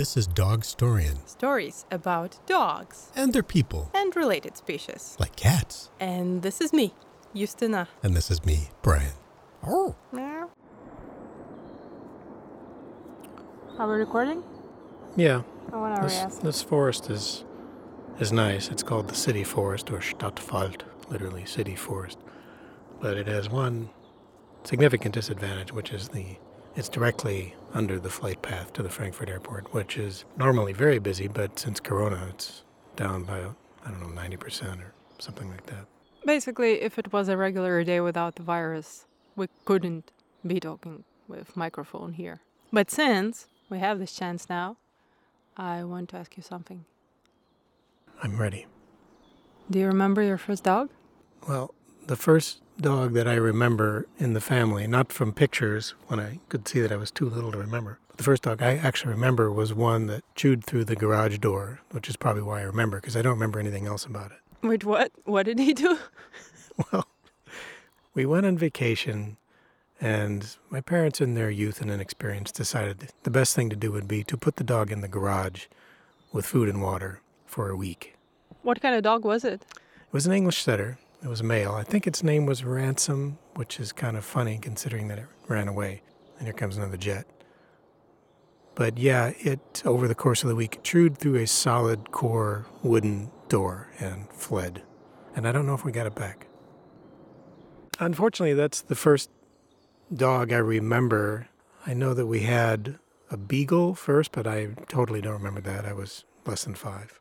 This is Dog Storian Stories about dogs and their people, and related species. like cats. And this is me, Justina. And this is me, Brian. Oh. Meow. Are we recording? Yeah, Or what are we this, asking? this forest is is nice. It's called the city forest or Stadtwald, literally city forest. But it has one significant disadvantage, which is the it's directly under the flight path to the Frankfurt airport, which is normally very busy, but since Corona, it's down by I don't know ninety percent or something like that. Basically, if it was a regular day without the virus, we couldn't be talking with microphone here. But since we have this chance now, I want to ask you something. I'm ready. Do you remember your first dog? Well, the first dog that I remember in the family, not from pictures when I could see that I was too little to remember, but the first dog I actually remember was one that chewed through the garage door, which is probably why I remember, because I don't remember anything else about it. Wait, what? What did he do? Well, we went on vacation, and my parents, in their youth and inexperience, decided the best thing to do would be to put the dog in the garage with food and water for a week. What kind of dog was it? It was an English setter. It was a male. I think its name was Ransom, which is kind of funny considering that it ran away. And here comes another jet. But yeah, it, over the course of the week, chewed through a solid core wooden door and fled. And I don't know if we got it back. Unfortunately, that's the first dog I remember. I know that we had a beagle first, but I totally don't remember that. I was less than five.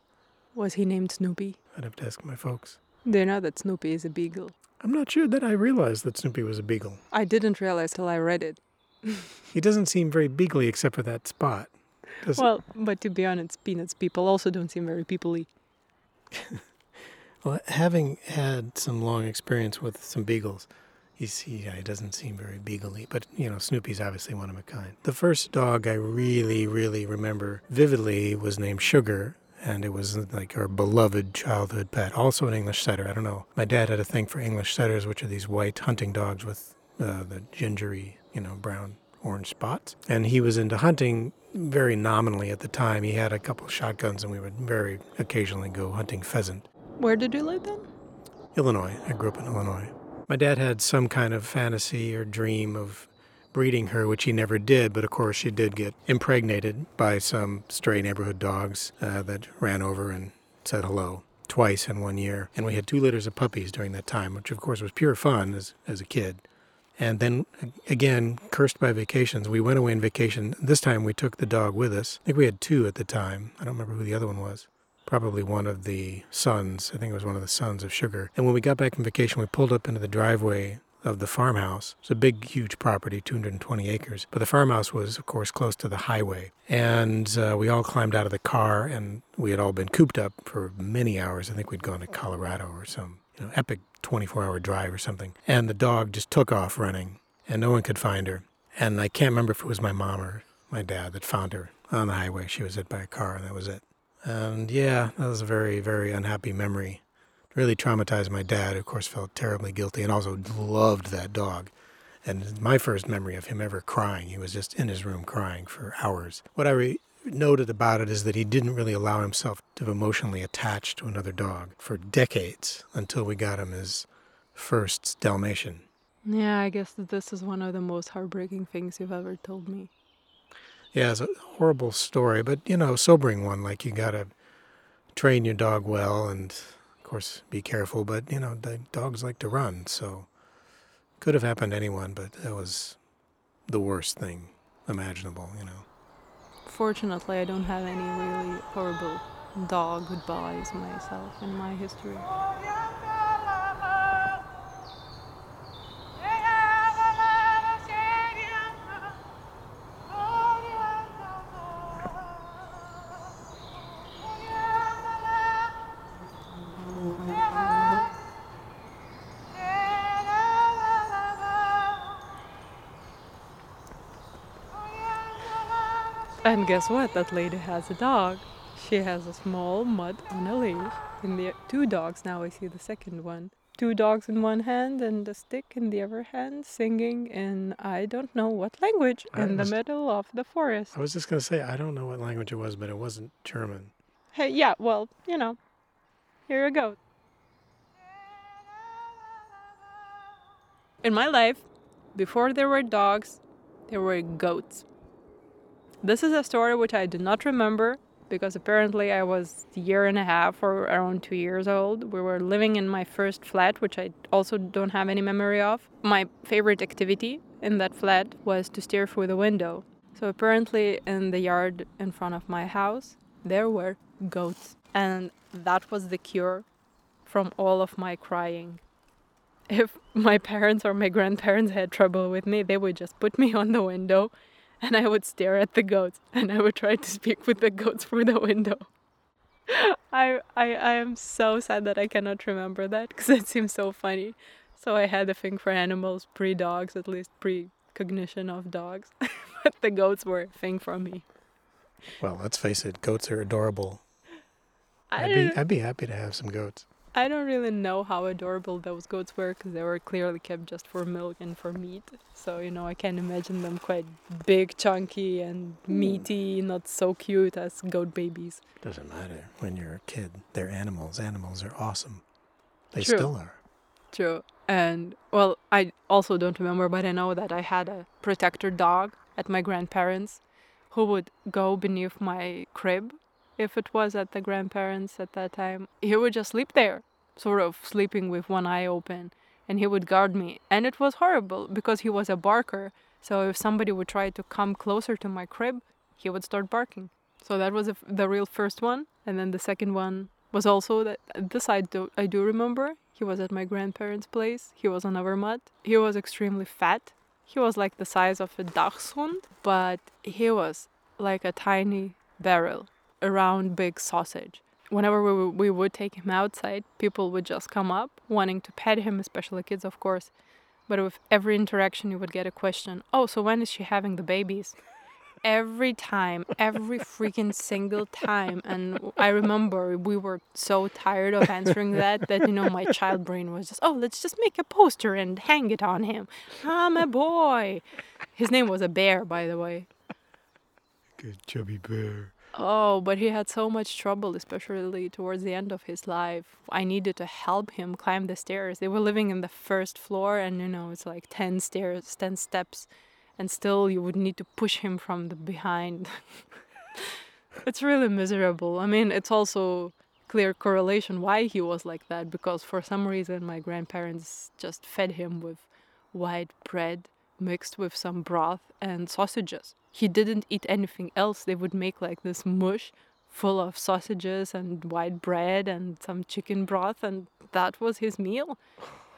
Was he named Snoopy? I'd have to ask my folks. Do you know that Snoopy is a beagle? I'm not sure that I realized that Snoopy was a beagle. I didn't realize till I read it. He doesn't seem very beagly except for that spot. Does Well, but to be honest, Peanuts people also don't seem very peoply. well, having had some long experience with some beagles, you see, yeah, he doesn't seem very beagly. But, you know, Snoopy's obviously one of a kind. The first dog I really, really remember vividly was named Sugar. And it was like our beloved childhood pet, also an English setter. I don't know. My dad had a thing for English setters, which are these white hunting dogs with uh, the gingery, you know, brown orange spots. And he was into hunting very nominally at the time. He had a couple of shotguns, and we would very occasionally go hunting pheasant. Where did you live then? Illinois. I grew up in Illinois. My dad had some kind of fantasy or dream of breeding her, which he never did, but of course she did get impregnated by some stray neighborhood dogs uh, that ran over and said hello twice in one year. And we had two litters of puppies during that time, which of course was pure fun as, as a kid. And then again, cursed by vacations, we went away on vacation. This time we took the dog with us. I think we had two at the time. I don't remember who the other one was. Probably one of the sons. I think it was one of the sons of Sugar. And when we got back from vacation, we pulled up into the driveway of the farmhouse. It's a big, huge property, 220 acres. But the farmhouse was, of course, close to the highway. And uh, we all climbed out of the car, and we had all been cooped up for many hours. I think we'd gone to Colorado or some you know, epic 24 hour drive or something. And the dog just took off running, and no one could find her. And I can't remember if it was my mom or my dad that found her on the highway. She was hit by a car, and that was it. And yeah, that was a very, very unhappy memory. Really traumatized my dad, who of course felt terribly guilty and also loved that dog. And my first memory of him ever crying, he was just in his room crying for hours. What I re- noted about it is that he didn't really allow himself to emotionally attach to another dog for decades until we got him his first Dalmatian. Yeah, I guess that this is one of the most heartbreaking things you've ever told me. Yeah, it's a horrible story, but you know, a sobering one. Like you gotta train your dog well, and course, be careful. But you know, the dogs like to run, so could have happened to anyone. But that was the worst thing imaginable. You know. Fortunately, I don't have any really horrible dog goodbyes myself in my history. And guess what? That lady has a dog. She has a small mud on a leash. And the two dogs now I see the second one. two dogs in one hand and a stick in the other hand, singing in I don't know what language I in the middle of the forest. I was just going to say, I don't know what language it was, but it wasn't German. Hey, yeah, well, you know, here we go. In my life, before there were dogs, there were goats. This is a story which I do not remember because apparently I was a year and a half or around two years old. We were living in my first flat, which I also don't have any memory of. My favorite activity in that flat was to stare through the window. So apparently, in the yard in front of my house, there were goats. And that was the cure from all of my crying. If my parents or my grandparents had trouble with me, they would just put me on the window and I would stare at the goats and I would try to speak with the goats through the window. I, I, I am so sad that I cannot remember that because it seems so funny. So I had a thing for animals pre dogs, at least pre cognition of dogs. but the goats were a thing for me. Well, let's face it, goats are adorable. I I'd be, I'd be happy to have some goats. I don't really know how adorable those goats were because they were clearly kept just for milk and for meat. So, you know, I can imagine them quite big, chunky, and hmm. meaty, not so cute as goat babies. Doesn't matter when you're a kid. They're animals. Animals are awesome. They True. still are. True. And, well, I also don't remember, but I know that I had a protector dog at my grandparents who would go beneath my crib if it was at the grandparents at that time. He would just sleep there, sort of sleeping with one eye open, and he would guard me. And it was horrible because he was a barker. So if somebody would try to come closer to my crib, he would start barking. So that was the real first one. And then the second one was also that this I do I do remember. He was at my grandparents' place. He was on Overmut. He was extremely fat. He was like the size of a dachshund, but he was like a tiny barrel, a round big sausage. Whenever we, we would take him outside, people would just come up wanting to pet him, especially kids, of course. But with every interaction, you would get a question Oh, so when is she having the babies? Every time, every freaking single time. And I remember we were so tired of answering that that, you know, my child brain was just, Oh, let's just make a poster and hang it on him. I'm a boy. His name was a bear, by the way. Good chubby bear. Oh, but he had so much trouble, especially towards the end of his life. I needed to help him climb the stairs. They were living in the first floor, and you know, it's like 10 stairs, 10 steps, and still you would need to push him from the behind. it's really miserable. I mean, it's also clear correlation why he was like that because for some reason my grandparents just fed him with white bread mixed with some broth and sausages. He didn't eat anything else. They would make like this mush full of sausages and white bread and some chicken broth, and that was his meal.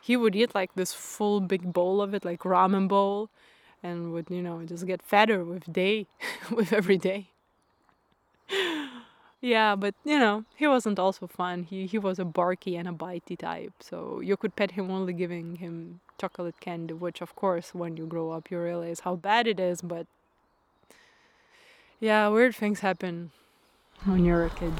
He would eat like this full big bowl of it, like ramen bowl, and would, you know, just get fatter with day, with every day. Yeah, but you know, he wasn't also fun. He he was a barky and a bitey type, so you could pet him only giving him chocolate candy, which of course when you grow up you realize how bad it is, but yeah, weird things happen when you're a kid.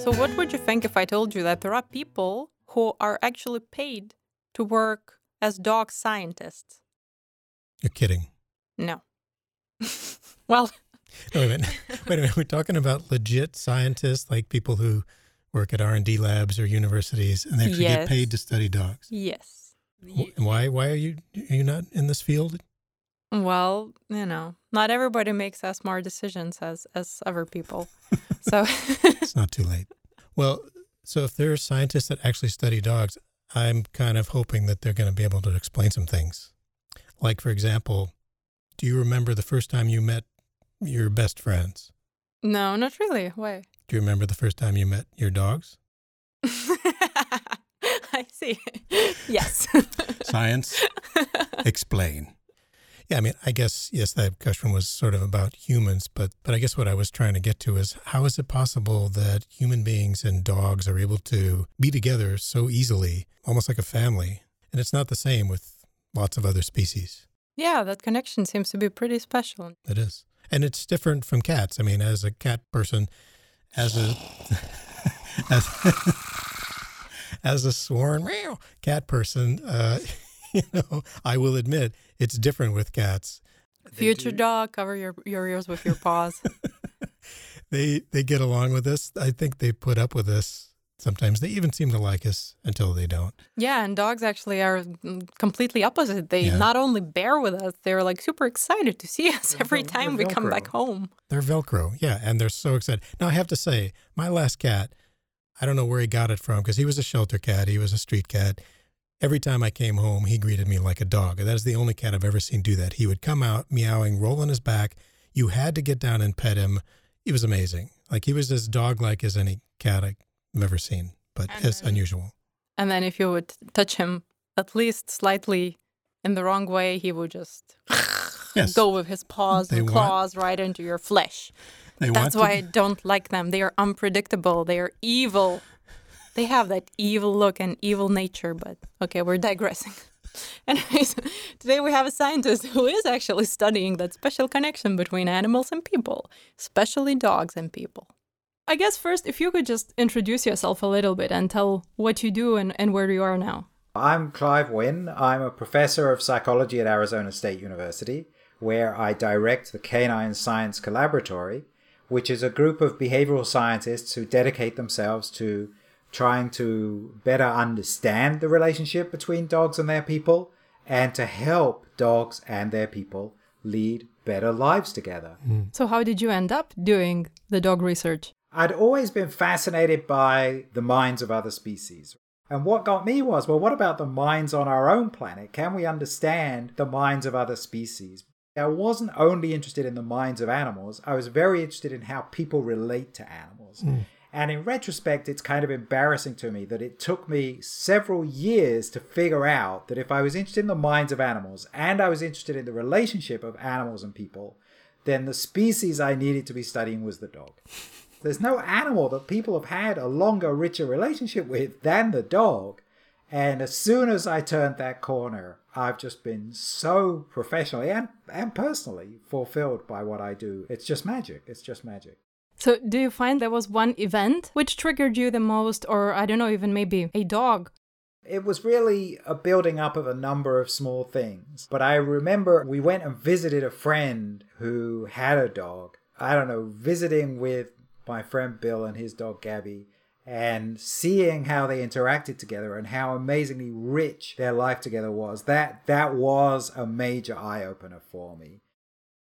So, what would you think if I told you that there are people who are actually paid to work as dog scientists? You're kidding. No. well, No, wait a minute. Wait a minute. We're talking about legit scientists, like people who work at R and D labs or universities, and they actually Yes. get paid to study dogs. yes. Why? Why are you? Are you not in this field? Well, you know, not everybody makes as smart decisions as as other people. so It's not too late. Well, so if there are scientists that actually study dogs, I'm kind of hoping that they're going to be able to explain some things. Like, for example, do you remember the first time you met your best friends? no, not really. Why? Do you remember the first time you met your dogs? I see. yes. Science, explain. Yeah, I mean, I guess yes, that question was sort of about humans, but but I guess what I was trying to get to is how is it possible that human beings and dogs are able to be together so easily, almost like a family? And it's not the same with lots of other species. Yeah, that connection seems to be pretty special. It is. And it's different from cats. I mean, as a cat person, as a as, as a sworn meow cat person, uh, you know, I will admit it's different with cats. Future dog, cover your, your ears with your paws. they they get along with us. I think they put up with us. Sometimes they even seem to like us until they don't. Yeah, and dogs actually are mm, completely opposite. They Yeah. not only bear with us, they're like super excited to see us They're every vel- time we they're come back home. They're Velcro, yeah, and they're so excited. Now I have to say, my last cat, I don't know where he got it from because he was a shelter cat. He was a street cat. Every time I came home, he greeted me like a dog. That is the only cat I've ever seen do that. He would come out meowing, roll on his back. You had to get down and pet him. He was amazing. Like he was as dog-like as any cat I've ever seen, but And it's then- unusual. And then if you would touch him at least slightly in the wrong way, he would just Yes. go with his paws They and want- claws right into your flesh. That's want why I don't like them. They are unpredictable. They are evil. They have that evil look and evil nature, but okay, we're digressing. Anyways, today we have a scientist who is actually studying that special connection between animals and people, especially dogs and people. I guess first, if you could just introduce yourself a little bit and tell what you do and, and where you are now. I'm Clive Wynne. I'm a professor of psychology at Arizona State University, where I direct the Canine Science Collaboratory, which is a group of behavioral scientists who dedicate themselves to trying to better understand the relationship between dogs and their people and to help dogs and their people lead better lives together. Mm. So, how did you end up doing the dog research? I'd always been fascinated by the minds of other species. And what got me was, well, what about the minds on our own planet? Can we understand the minds of other species? I wasn't only interested in the minds of animals, I was very interested in how people relate to animals. Hmm. And in retrospect, it's kind of embarrassing to me that it took me several years to figure out that if I was interested in the minds of animals and I was interested in the relationship of animals and people, then the species I needed to be studying was the dog. There's no animal that people have had a longer, richer relationship with than the dog. And as soon as I turned that corner, I've just been so professionally and, and personally fulfilled by what I do. It's just magic. It's just magic. So, do you find there was one event which triggered you the most, or I don't know, even maybe a dog? It was really a building up of a number of small things. But I remember we went and visited a friend who had a dog. I don't know, visiting with my friend Bill and his dog Gabby and seeing how they interacted together and how amazingly rich their life together was. That that was a major eye opener for me.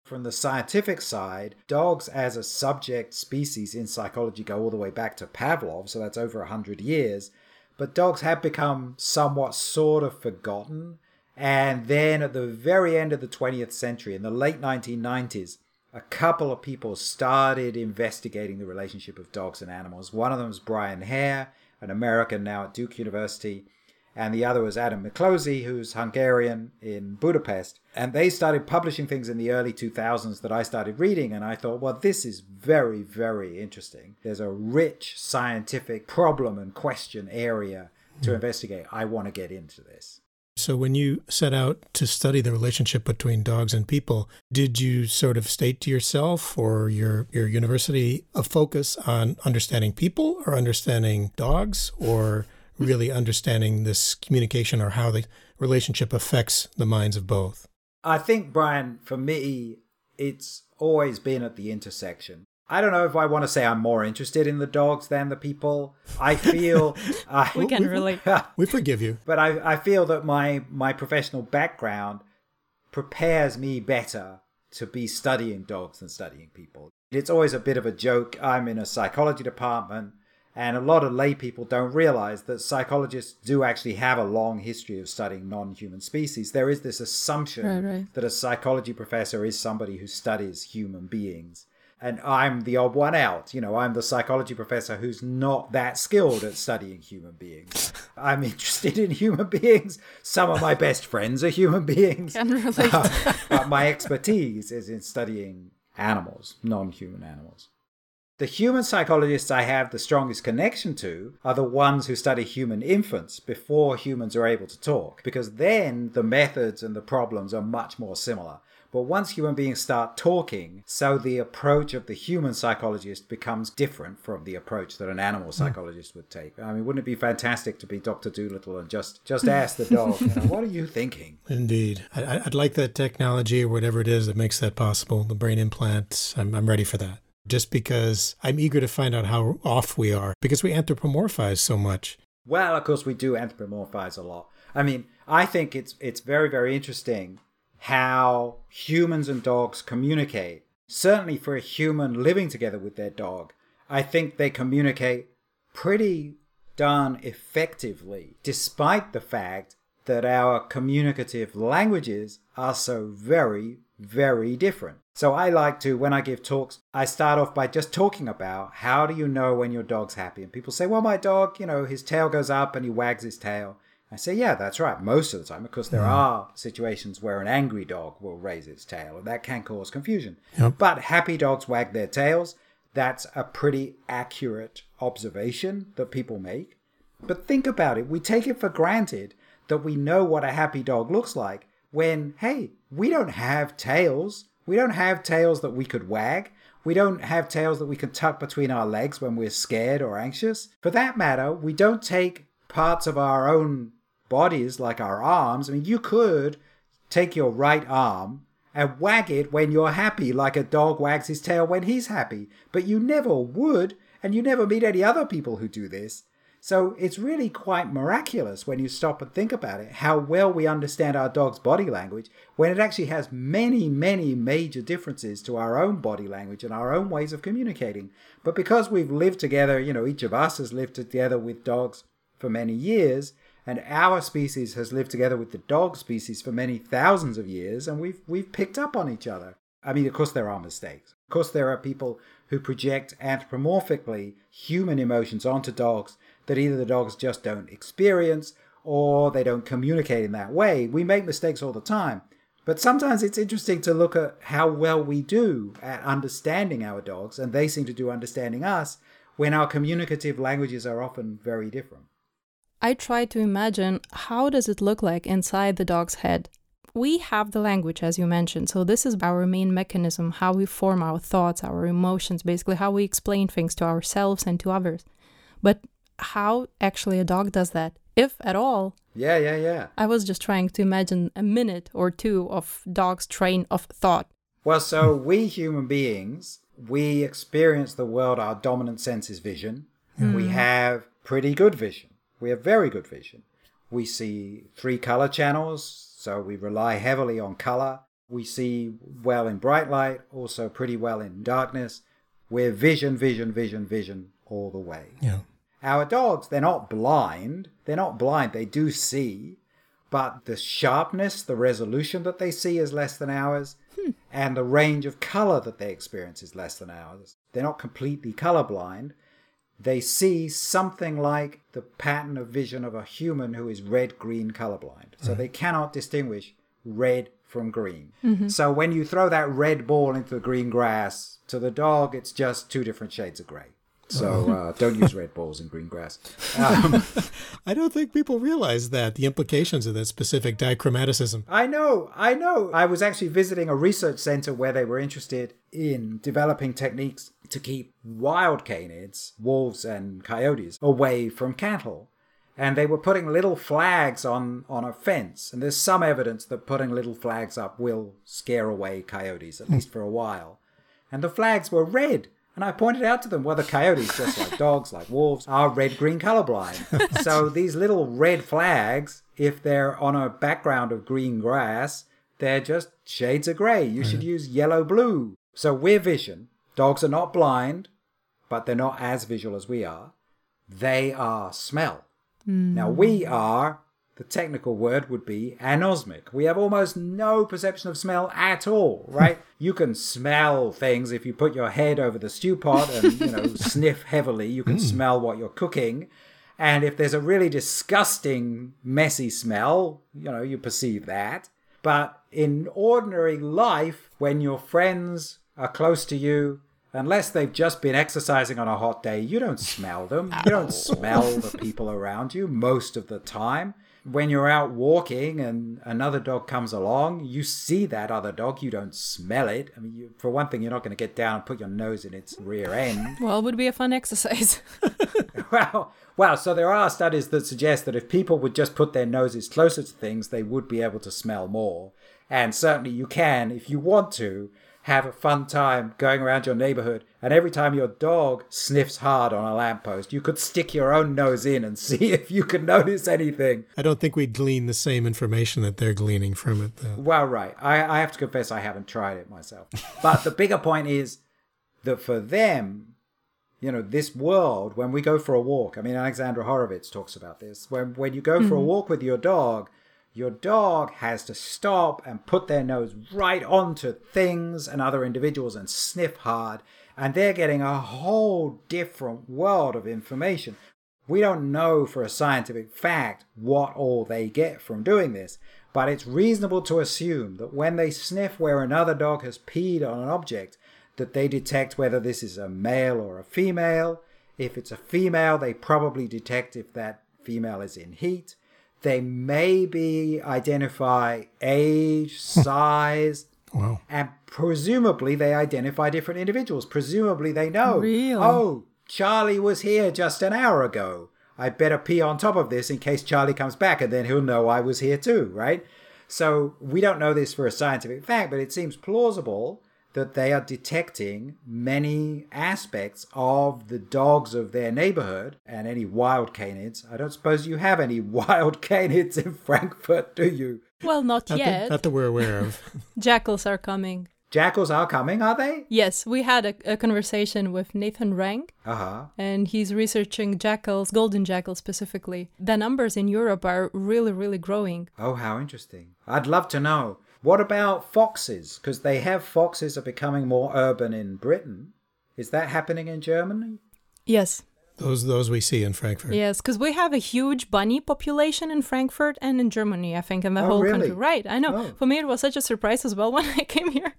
From the scientific side, dogs as a subject species in psychology go all the way back to Pavlov, so that's over 100 years. But dogs have become somewhat sort of forgotten. And then at the very end of the 20th century, in the late 1990s, a couple of people started investigating the relationship of dogs and animals. One of them was Brian Hare, an American now at Duke University, and the other was Adam Miklosi, who's Hungarian in Budapest. And they started publishing things in the early 2000s that I started reading, and I thought, well, this is very, very interesting. There's a rich scientific problem and question area to hmm. investigate. I want to get into this. So, when you set out to study the relationship between dogs and people, did you sort of state to yourself or your, your university a focus on understanding people or understanding dogs or really understanding this communication or how the relationship affects the minds of both? I think, Brian, for me, it's always been at the intersection. I don't know if I want to say I'm more interested in the dogs than the people. I feel I, We can relate. We forgive you. but I, I feel that my my professional background prepares me better to be studying dogs than studying people. It's always a bit of a joke. I'm in a psychology department, and a lot of lay people don't realize that psychologists do actually have a long history of studying non-human species. There is this assumption Right, right. that a psychology professor is somebody who studies human beings. And I'm the odd one out. You know, I'm the psychology professor who's not that skilled at studying human beings. I'm interested in human beings. Some of my best friends are human beings. Relate. Uh, but my expertise is in studying animals, non human animals. The human psychologists I have the strongest connection to are the ones who study human infants before humans are able to talk, because then the methods and the problems are much more similar. But once human beings start talking, so the approach of the human psychologist becomes different from the approach that an animal hmm. psychologist would take. I mean, wouldn't it be fantastic to be Dr. Dolittle and just, just ask the dog, you know, what are you thinking? Indeed. I, I'd like that technology or whatever it is that makes that possible, the brain implants. I'm, I'm ready for that. Just because I'm eager to find out how off we are, because we anthropomorphize so much. Well, of course, we do anthropomorphize a lot. I mean, I think it's it's very very interesting how humans and dogs communicate. Certainly for a human living together with their dog, I think they communicate pretty darn effectively, despite the fact that our communicative languages are so very, very different. So I like to, when I give talks, I start off by just talking about how do you know when your dog's happy? And people say, well, my dog, you know, his tail goes up and he wags his tail. I say, yeah, that's right. Most of the time, because there mm. are situations where an angry dog will raise its tail, and that can cause confusion. Yep. But happy dogs wag their tails. That's a pretty accurate observation that people make. But think about it. We take it for granted that we know what a happy dog looks like when, hey, we don't have tails. We don't have tails that we could wag. We don't have tails that we can tuck between our legs when we're scared or anxious. For that matter, we don't take parts of our own bodies like our arms. I mean, you could take your right arm and wag it when you're happy, like a dog wags his tail when he's happy, but you never would, and you never meet any other people who do this. So it's really quite miraculous when you stop and think about it, how well we understand our dog's body language when it actually has many, many major differences to our own body language and our own ways of communicating. But because we've lived together, you know, each of us has lived together with dogs for many years, and our species has lived together with the dog species for many thousands of years, and we've we've picked up on each other. I mean, of course, there are mistakes. Of course, there are people who project anthropomorphically human emotions onto dogs that either the dogs just don't experience or they don't communicate in that way. We make mistakes all the time. But sometimes it's interesting to look at how well we do at understanding our dogs, and they seem to do understanding us when our communicative languages are often very different. I try to imagine how does it look like inside the dog's head. We have the language as you mentioned. So this is our main mechanism how we form our thoughts, our emotions, basically how we explain things to ourselves and to others. But how actually a dog does that, if at all. Yeah, yeah, yeah. I was just trying to imagine a minute or two of dog's train of thought. Well, so we human beings, we experience the world, our dominant sense is vision. Mm. We have pretty good vision. We have very good vision. We see three color channels, so we rely heavily on color. We see well in bright light, also pretty well in darkness. We're vision, vision, vision, vision all the way. Yeah. Our dogs, they're not blind. They're not blind. They do see, but the sharpness, the resolution that they see is less than ours, hmm. and the range of color that they experience is less than ours. They're not completely colorblind, they see something like the pattern of vision of a human who is red green colorblind. So they cannot distinguish red from green. Mm-hmm. So when you throw that red ball into the green grass, to the dog, it's just two different shades of gray. So uh, don't use red balls in green grass. Um, I don't think people realize that the implications of that specific dichromaticism. I know, I know. I was actually visiting a research center where they were interested in developing techniques to keep wild canids, wolves and coyotes, away from cattle. And they were putting little flags on, on a fence. And there's some evidence that putting little flags up will scare away coyotes, at least for a while. And the flags were red and I pointed out to them, well, the coyotes, just like dogs, like wolves, are red green colorblind. so these little red flags, if they're on a background of green grass, they're just shades of gray. You should use yellow blue. So we're vision. Dogs are not blind, but they're not as visual as we are. They are smell. Mm. Now we are the technical word would be anosmic. We have almost no perception of smell at all, right? you can smell things if you put your head over the stew pot and you know sniff heavily. You can mm. smell what you're cooking, and if there's a really disgusting, messy smell, you know you perceive that. But in ordinary life, when your friends are close to you Unless they've just been exercising on a hot day, you don't smell them. You don't smell the people around you most of the time. When you're out walking and another dog comes along, you see that other dog. You don't smell it. I mean, you, for one thing, you're not going to get down and put your nose in its rear end. Well, it would be a fun exercise. wow. Wow. So there are studies that suggest that if people would just put their noses closer to things, they would be able to smell more. And certainly you can, if you want to, have a fun time going around your neighborhood. And every time your dog sniffs hard on a lamppost, you could stick your own nose in and see if you could notice anything. I don't think we'd glean the same information that they're gleaning from it, though. Well, right. I, I have to confess I haven't tried it myself. But the bigger point is that for them, you know, this world, when we go for a walk, I mean, Alexandra Horowitz talks about this. When, when you go mm-hmm. for a walk with your dog, your dog has to stop and put their nose right onto things and other individuals and sniff hard, and they're getting a whole different world of information. We don't know for a scientific fact what all they get from doing this, but it's reasonable to assume that when they sniff where another dog has peed on an object, that they detect whether this is a male or a female. If it's a female, they probably detect if that female is in heat. They maybe identify age, hmm. size, wow. and presumably they identify different individuals. Presumably they know, really? oh, Charlie was here just an hour ago. I better pee on top of this in case Charlie comes back, and then he'll know I was here too, right? So we don't know this for a scientific fact, but it seems plausible that they are detecting many aspects of the dogs of their neighborhood and any wild canids. I don't suppose you have any wild canids in Frankfurt, do you? Well, not, not yet. That, not that we're aware of. Jackals are coming. Jackals are coming, are they? Yes, we had a, a conversation with Nathan Rank, uh-huh. and he's researching jackals, golden jackals specifically. The numbers in Europe are really, really growing. Oh, how interesting. I'd love to know. What about foxes? Because they have foxes are becoming more urban in Britain. Is that happening in Germany? Yes. Those those we see in Frankfurt. Yes, because we have a huge bunny population in Frankfurt and in Germany, I think, in the oh, whole really? country. Right, I know. Oh. For me, it was such a surprise as well when I came here.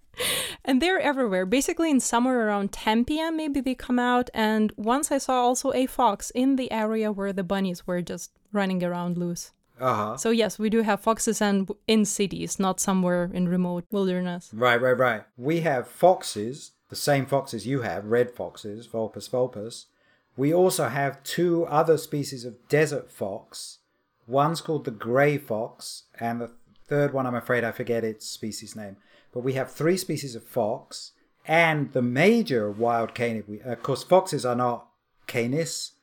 and they're everywhere. Basically, in summer around 10 p.m., maybe they come out. And once I saw also a fox in the area where the bunnies were just running around loose. Uh-huh. So yes, we do have foxes and in cities, not somewhere in remote wilderness. Right, right, right. We have foxes, the same foxes you have, red foxes, Vulpes vulpes. We also have two other species of desert fox. One's called the grey fox, and the third one, I'm afraid I forget its species name. But we have three species of fox, and the major wild canid. We, of course, foxes are not canis;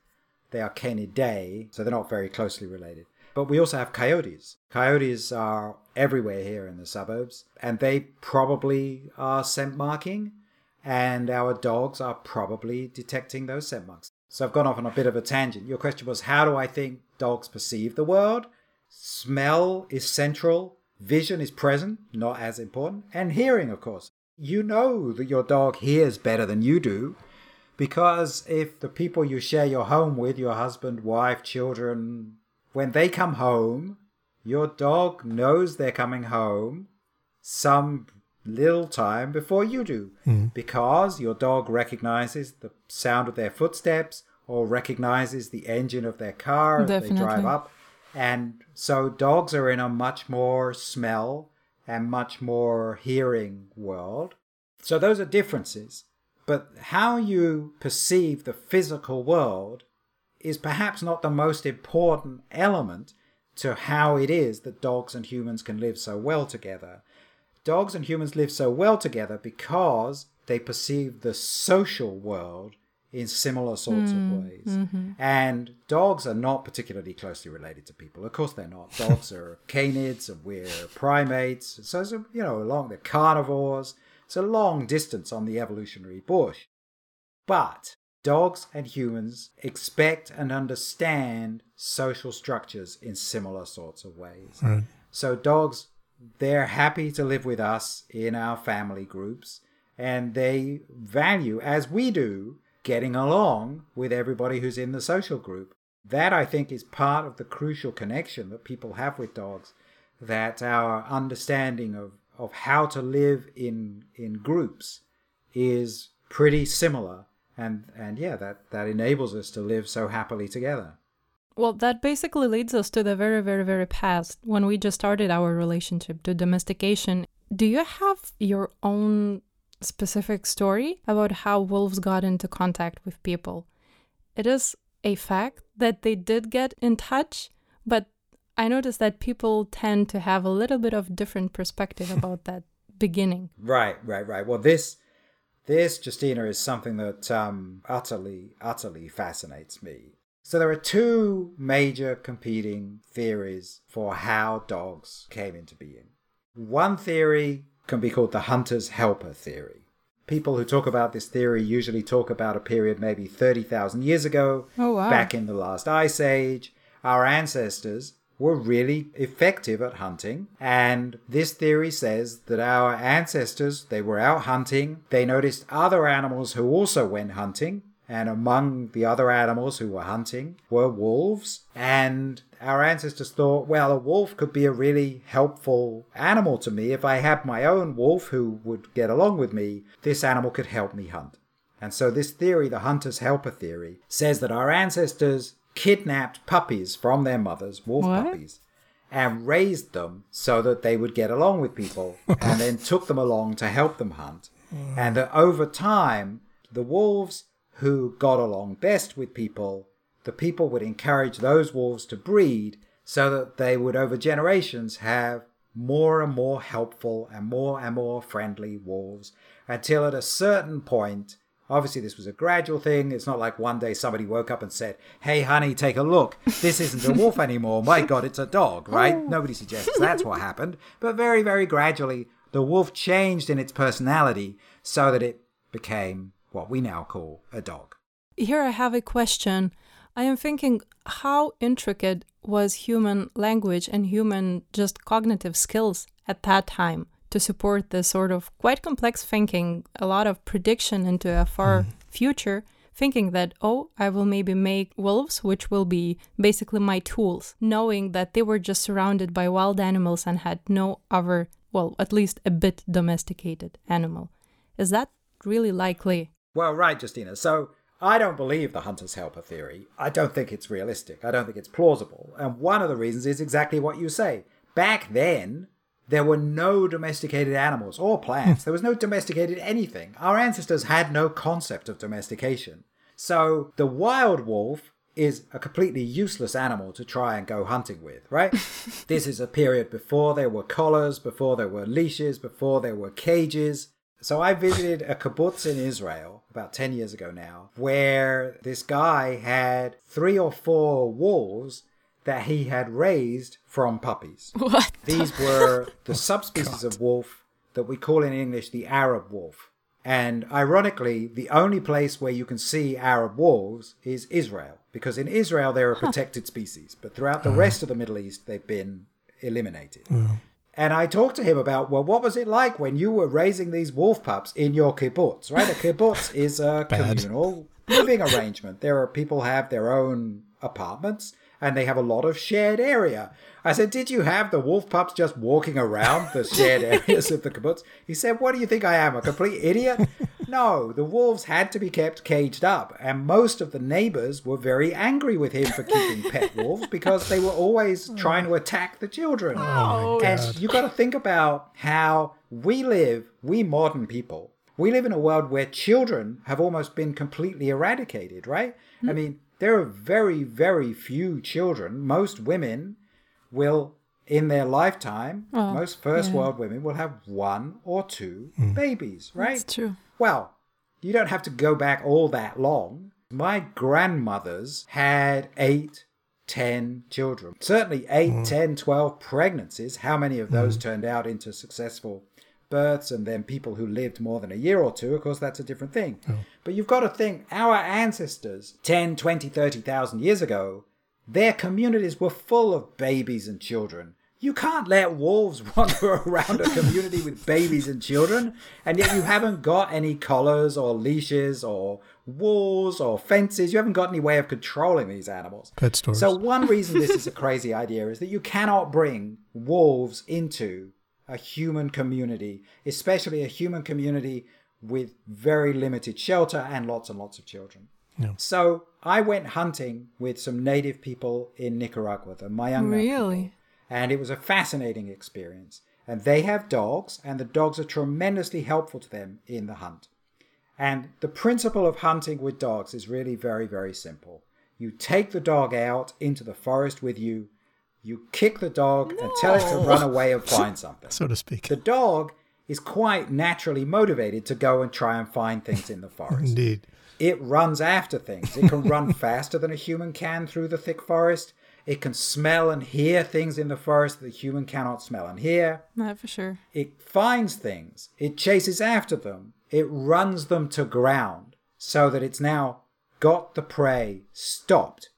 they are canidae, so they're not very closely related. But we also have coyotes. Coyotes are everywhere here in the suburbs, and they probably are scent marking, and our dogs are probably detecting those scent marks. So I've gone off on a bit of a tangent. Your question was how do I think dogs perceive the world? Smell is central, vision is present, not as important, and hearing, of course. You know that your dog hears better than you do because if the people you share your home with, your husband, wife, children, when they come home, your dog knows they're coming home some little time before you do mm. because your dog recognizes the sound of their footsteps or recognizes the engine of their car Definitely. as they drive up. And so dogs are in a much more smell and much more hearing world. So those are differences. But how you perceive the physical world is perhaps not the most important element to how it is that dogs and humans can live so well together. Dogs and humans live so well together because they perceive the social world in similar sorts mm, of ways. Mm-hmm. And dogs are not particularly closely related to people. Of course, they're not. Dogs are canids, and we're primates. So, it's a, you know, along the carnivores. It's a long distance on the evolutionary bush. But dogs and humans expect and understand social structures in similar sorts of ways. Right. So dogs, they're happy to live with us in our family groups, and they value, as we do, getting along with everybody who's in the social group. That I think is part of the crucial connection that people have with dogs. That our understanding of, of how to live in in groups is pretty similar. And, and yeah, that, that enables us to live so happily together. Well, that basically leads us to the very, very, very past when we just started our relationship to domestication. Do you have your own specific story about how wolves got into contact with people? It is a fact that they did get in touch, but I noticed that people tend to have a little bit of different perspective about that beginning. Right, right, right. Well, this this Justina is something that um, utterly, utterly fascinates me. So there are two major competing theories for how dogs came into being. One theory can be called the hunter's helper theory. People who talk about this theory usually talk about a period maybe 30,000 years ago, Oh, wow. back in the last ice age. Our ancestors were really effective at hunting, and this theory says that our ancestors, they were out hunting, they noticed other animals who also went hunting, and among the other animals who were hunting were wolves. And our ancestors thought, well, a wolf could be a really helpful animal to me. If I had my own wolf who would get along with me, this animal could help me hunt. And so, this theory, the hunter's helper theory, says that our ancestors kidnapped puppies from their mothers, wolf What? puppies, and raised them so that they would get along with people, and then took them along to help them hunt. And that over time, the wolves who got along best with people, the people would encourage those wolves to breed so that they would, over generations, have more and more helpful and more and more friendly wolves until at a certain point, obviously this was a gradual thing. It's not like one day somebody woke up and said, Hey, honey, take a look. This isn't a wolf anymore. My God, it's a dog, right? Oh. Nobody suggests that's what happened. But very, very gradually, the wolf changed in its personality so that it became what we now call a dog. Here I have a question. I am thinking how intricate was human language and human just cognitive skills at that time to support this sort of quite complex thinking, a lot of prediction into a far mm-hmm. future, thinking that, oh, I will maybe make wolves, which will be basically my tools, knowing that they were just surrounded by wild animals and had no other, well, at least a bit domesticated animal. Is that really likely? Well, right, Justina. So I don't believe the hunter's helper theory. I don't think it's realistic. I don't think it's plausible. And one of the reasons is exactly what you say. Back then, there were no domesticated animals or plants. Hmm. There was no domesticated anything. Our ancestors had no concept of domestication. So the wild wolf is a completely useless animal to try and go hunting with, right? this is a period before there were collars, before there were leashes, before there were cages. So I visited a kibbutz in Israel about 10 years ago now, where this guy had three or four wolves that he had raised from puppies. What? These were the subspecies of wolf that we call in English the Arab wolf. And ironically, the only place where you can see Arab wolves is Israel, because in Israel they're a protected species, but throughout the rest of the Middle East they've been eliminated. And I talked to him about, well, what was it like when you were raising these wolf pups in your kibbutz, right? A kibbutz is a communal living arrangement. There are people have their own apartments and they have a lot of shared area. I said, did you have the wolf pups just walking around the shared areas of the kibbutz? He said, what do you think I am, a complete idiot? No, the wolves had to be kept caged up, and most of the neighbors were very angry with him for keeping pet wolves because they were always oh. trying to attack the children. Oh, and you've got to think about how we live, we modern people, we live in a world where children have almost been completely eradicated, right? I hmm. mean, there are very, very few children. Most women will, in their lifetime, Oh, most first yeah. world women will have one or two hmm. babies, right? That's true. Well, you don't have to go back all that long. My grandmothers had eight, ten children. Certainly eight, hmm. ten, twelve pregnancies. How many of those hmm. turned out into successful births and then people who lived more than a year or two? Of course, that's a different thing. Oh. But you've got to think our ancestors 10, 20, 30,000 years ago, their communities were full of babies and children. You can't let wolves wander around a community with babies and children, and yet you haven't got any collars or leashes or walls or fences. You haven't got any way of controlling these animals. Pet stores. So, one reason this is a crazy idea is that you cannot bring wolves into a human community, especially a human community with very limited shelter and lots and lots of children. Yeah. So I went hunting with some native people in Nicaragua, the Mayangna. Really? And it was a fascinating experience. And they have dogs, and the dogs are tremendously helpful to them in the hunt. And the principle of hunting with dogs is really very, very simple. You take the dog out into the forest with you, you kick the dog and tell it to run away and find something. So to speak. The dog is quite naturally motivated to go and try and find things in the forest. Indeed. It runs after things. It can run faster than a human can through the thick forest. It can smell and hear things in the forest that a human cannot smell and hear. Not for sure. It finds things. It chases after them. It runs them to ground so that it's now got the prey stopped.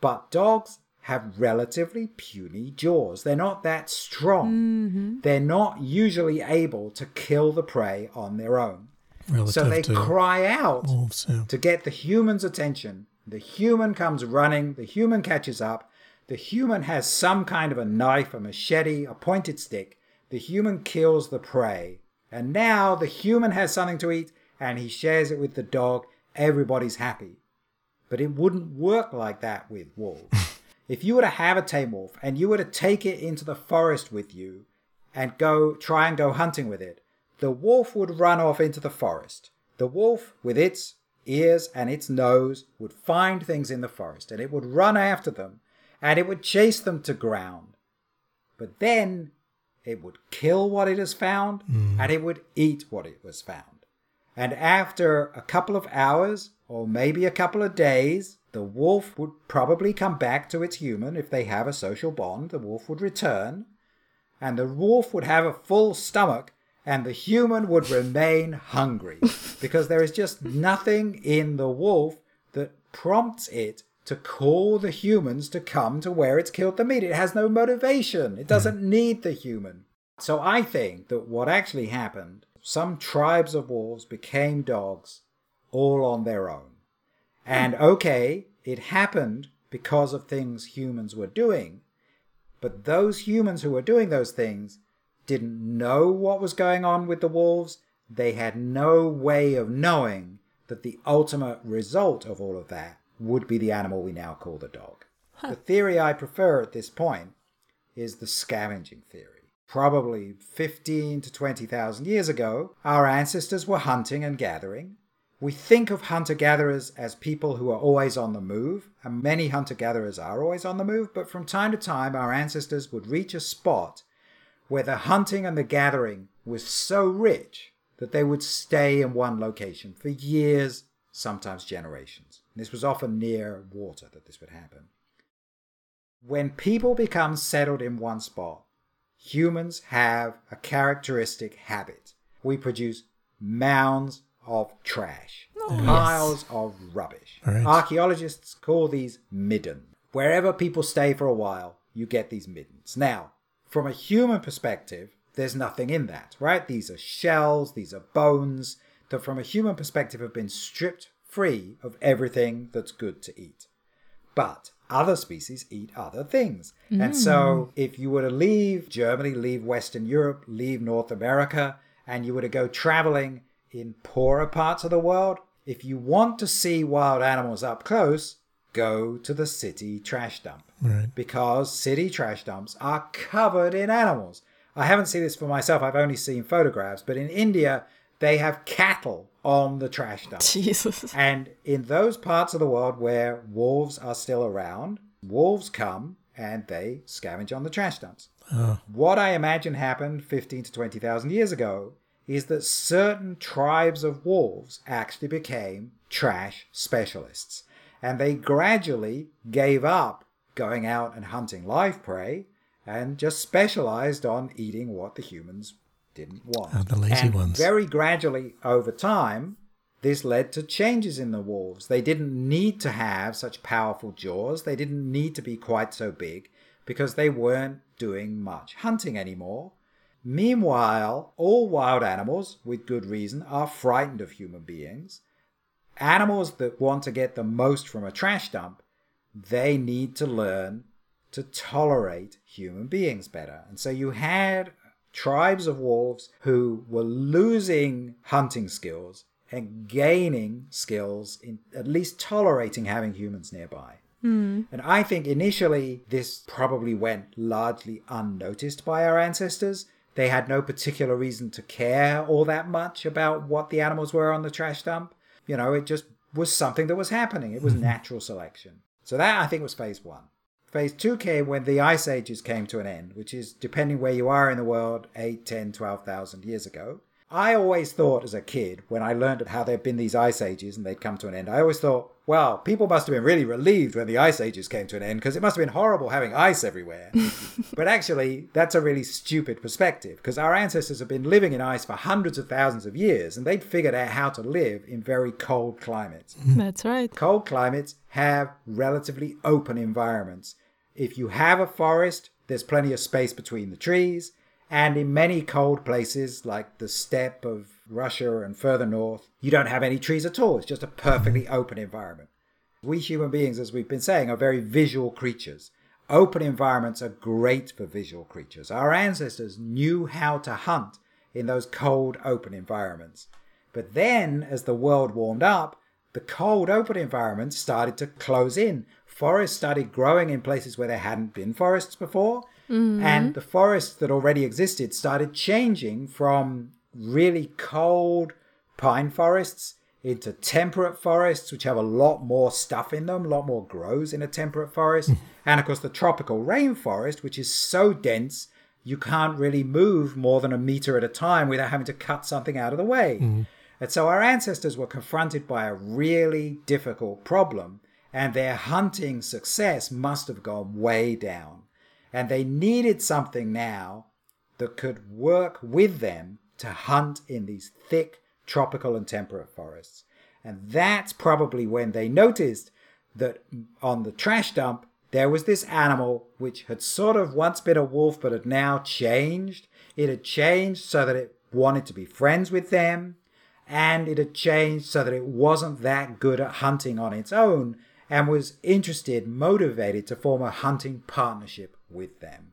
But dogs have relatively puny jaws. They're not that strong. Mm-hmm. They're not usually able to kill the prey on their own. Relative So they cry out wolves. Yeah. to get the human's attention. The human comes running, the human catches up. The human has some kind of a knife, a machete, a pointed stick. The human kills the prey. And now the human has something to eat and he shares it with the dog. Everybody's happy. But it wouldn't work like that with wolves. If you were to have a tame wolf and you were to take it into the forest with you and go try and go hunting with it, the wolf would run off into the forest. The wolf, with its ears and its nose, would find things in the forest and it would run after them and it would chase them to ground. But then it would kill what it has found hmm. and it would eat what it was found. And after a couple of hours, or maybe a couple of days, the wolf would probably come back to its human if they have a social bond. The wolf would return, and the wolf would have a full stomach, and the human would remain hungry because there is just nothing in the wolf that prompts it to call the humans to come to where it's killed the meat. It has no motivation, it hmm. doesn't need the human. So I think that what actually happened, some tribes of wolves became dogs all on their own. And okay, it happened because of things humans were doing, but those humans who were doing those things didn't know what was going on with the wolves. They had no way of knowing that the ultimate result of all of that would be the animal we now call the dog. The theory I prefer at this point is the scavenging theory. Probably 15 to 20,000 years ago, our ancestors were hunting and gathering. We think of hunter gatherers as people who are always on the move, and many hunter gatherers are always on the move, but from time to time, our ancestors would reach a spot where the hunting and the gathering was so rich that they would stay in one location for years, sometimes generations. This was often near water that this would happen. When people become settled in one spot, humans have a characteristic habit. We produce mounds of trash, piles of rubbish. Right. Archaeologists call these midden. Wherever people stay for a while, you get these middens. Now, from a human perspective, there's nothing in that, right? These are shells, these are bones that, from a human perspective, have been stripped free of everything that's good to eat. But other species eat other things. And so, mm. if you were to leave Germany, leave Western Europe, leave North America, and you were to go traveling in poorer parts of the world, if you want to see wild animals up close, go to the city trash dump. Right. Because city trash dumps are covered in animals. I haven't seen this for myself, I've only seen photographs, but in India, they have cattle on the trash dump. Jesus. And in those parts of the world where wolves are still around, wolves come and they scavenge on the trash dumps. Oh. What I imagine happened 15 to 20,000 years ago is that certain tribes of wolves actually became trash specialists. And they gradually gave up going out and hunting live prey and just specialized on eating what the humans didn't want. Ah, the lazy and ones. Very gradually over time, this led to changes in the wolves. They didn't need to have such powerful jaws. They didn't need to be quite so big because they weren't doing much hunting anymore. Meanwhile, all wild animals, with good reason, are frightened of human beings. Animals that want to get the most from a trash dump, they need to learn to tolerate human beings better. And so you had tribes of wolves who were losing hunting skills and gaining skills in at least tolerating having humans nearby. Mm. And I think initially this probably went largely unnoticed by our ancestors. They had no particular reason to care all that much about what the animals were on the trash dump. You know, it just was something that was happening. It was mm-hmm. natural selection. So that I think was phase one. Phase two came when the ice ages came to an end, which is, depending where you are in the world, 8, 10, 12,000 years ago. I always thought as a kid, when I learned how there had been these ice ages and they'd come to an end, I always thought, well, people must have been really relieved when the ice ages came to an end because it must have been horrible having ice everywhere. but actually, that's a really stupid perspective because our ancestors have been living in ice for hundreds of thousands of years and they'd figured out how to live in very cold climates. Mm-hmm. That's right. Cold climates have relatively open environments. If you have a forest, there's plenty of space between the trees. And in many cold places, like the steppe of Russia and further north, you don't have any trees at all. It's just a perfectly open environment. We human beings, as we've been saying, are very visual creatures. Open environments are great for visual creatures. Our ancestors knew how to hunt in those cold, open environments. But then, as the world warmed up, the cold, open environments started to close in. Forests started growing in places where there hadn't been forests before. Mm-hmm. And the forests that already existed started changing from really cold pine forests into temperate forests, which have a lot more stuff in them, a lot more grows in a temperate forest. and of course, the tropical rainforest, which is so dense, you can't really move more than a meter at a time without having to cut something out of the way. Mm-hmm. And so our ancestors were confronted by a really difficult problem, and their hunting success must have gone way down. And they needed something now that could work with them to hunt in these thick tropical and temperate forests. And that's probably when they noticed that on the trash dump there was this animal which had sort of once been a wolf but had now changed. It had changed so that it wanted to be friends with them, and it had changed so that it wasn't that good at hunting on its own and was interested, motivated to form a hunting partnership with them.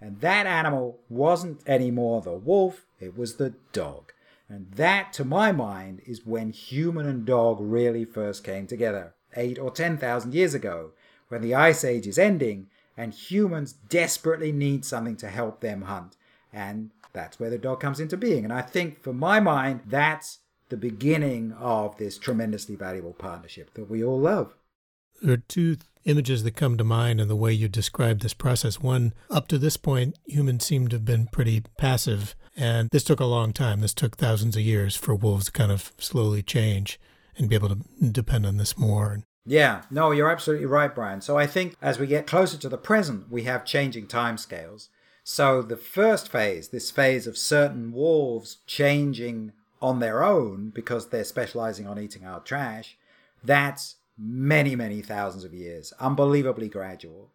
And that animal wasn't anymore the wolf, it was the dog. And that, to my mind, is when human and dog really first came together, eight or ten thousand years ago, when the Ice Age is ending and humans desperately need something to help them hunt. And that's where the dog comes into being. And I think, for my mind, that's the beginning of this tremendously valuable partnership that we all love. There are two images that come to mind in the way you describe this process. One, up to this point, humans seem to have been pretty passive, and this took a long time. This took thousands of years for wolves to kind of slowly change and be able to depend on this more. Yeah, no, you're absolutely right, Brian. So I think as we get closer to the present, we have changing timescales. So the first phase, this phase of certain wolves changing on their own because they're specializing on eating our trash, that's many, many thousands of years, unbelievably gradual.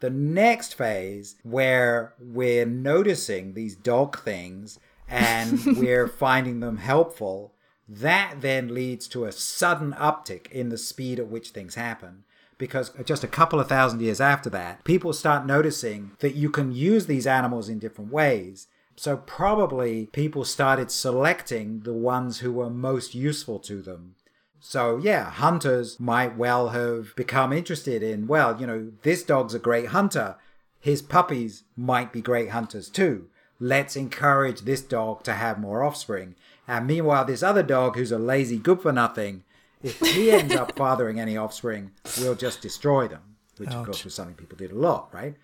The next phase, where we're noticing these dog things and we're finding them helpful, that then leads to a sudden uptick in the speed at which things happen. Because just a couple of thousand years after that, people start noticing that you can use these animals in different ways. So, probably people started selecting the ones who were most useful to them. So, yeah, hunters might well have become interested in, well, you know, this dog's a great hunter. His puppies might be great hunters too. Let's encourage this dog to have more offspring. And meanwhile, this other dog who's a lazy good for nothing, if he ends up fathering any offspring, we'll just destroy them, which of course was something people did a lot, right?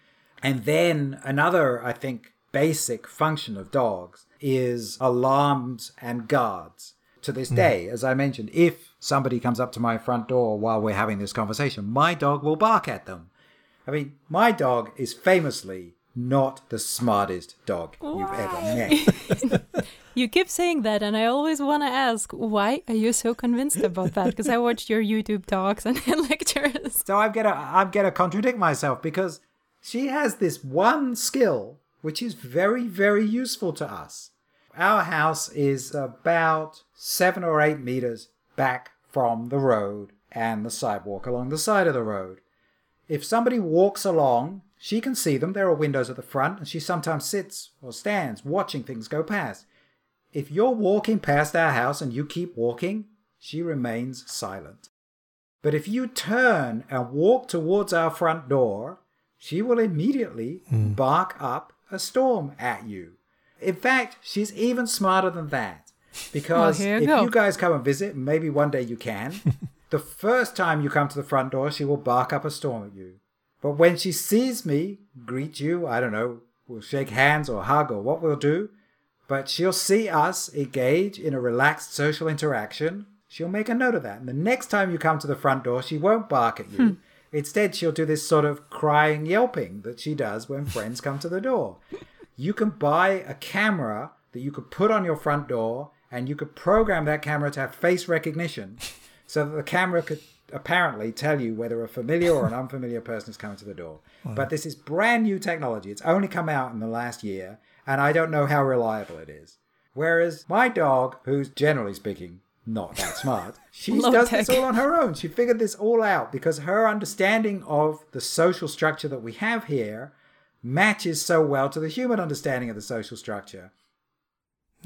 And then another, I think, basic function of dogs is alarms and guards. To this hmm. day, as I mentioned, if somebody comes up to my front door while we're having this conversation, my dog will bark at them. I mean, my dog is famously not the smartest dog you've ever met. You keep saying that, and I always want to ask, why are you so convinced about that? Because I watched your YouTube talks and lectures. So I'm gonna I'm gonna contradict myself because she has this one skill which is very very useful to us. Our house is about seven or eight meters back from the road and the sidewalk along the side of the road. If somebody walks along, She can see them. There are windows at the front, and she sometimes sits or stands watching things go past. If you're walking past our house and you keep walking, she remains silent. But if you turn and walk towards our front door, she will immediately Mm. bark up a storm at you. In fact, she's even smarter than that. Because you if go. you guys come and visit, maybe one day you can, the first time you come to the front door, she will bark up a storm at you. But when she sees me greet you, I don't know, we'll shake hands or hug or what we'll do, but she'll see us engage in a relaxed social interaction. She'll make a note of that. And the next time you come to the front door, she won't bark at you. Hmm. Instead, she'll do this sort of crying yelping that she does when friends come to the door. You can buy a camera that you could put on your front door and you could program that camera to have face recognition so that the camera could apparently tell you whether a familiar or an unfamiliar person is coming to the door. But this is brand new technology. It's only come out in the last year, and I don't know how reliable it is. Whereas my dog, who's generally speaking not that smart, she does this all on her own. She figured this all out because her understanding of the social structure that we have here matches so well to the human understanding of the social structure.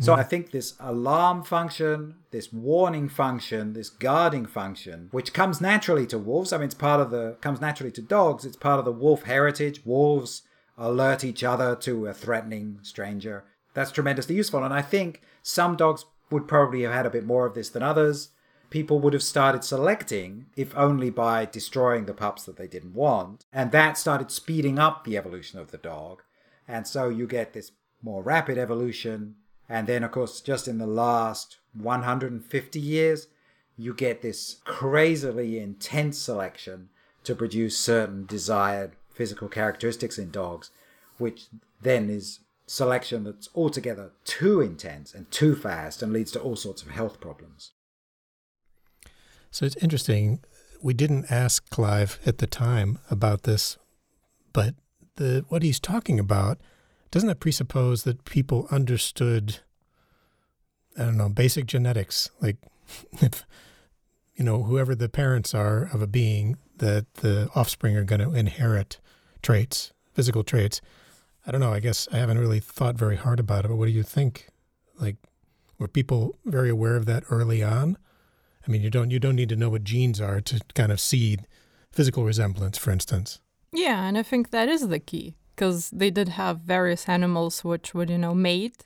So mm. I think this alarm function, this warning function, this guarding function, which comes naturally to wolves. I mean, it's part of the comes naturally to dogs. It's part of the wolf heritage. Wolves alert each other to a threatening stranger. That's tremendously useful. And I think some dogs would probably have had a bit more of this than others. People would have started selecting, if only by destroying the pups that they didn't want. And that started speeding up the evolution of the dog. And so you get this more rapid evolution. And then, of course, just in the last 150 years, you get this crazily intense selection to produce certain desired physical characteristics in dogs, which then is selection that's altogether too intense and too fast and leads to all sorts of health problems. So it's interesting. We didn't ask Clive at the time about this, but the what he's talking about doesn't it presuppose that people understood I don't know, basic genetics, like if you know, whoever the parents are of a being, that the offspring are going to inherit traits, physical traits. I don't know. I guess I haven't really thought very hard about it, but what do you think? Like, were people very aware of that early on? I mean, you don't you don't need to know what genes are to kind of see physical resemblance, for instance. Yeah, and I think that is the key because they did have various animals which would, you know, mate,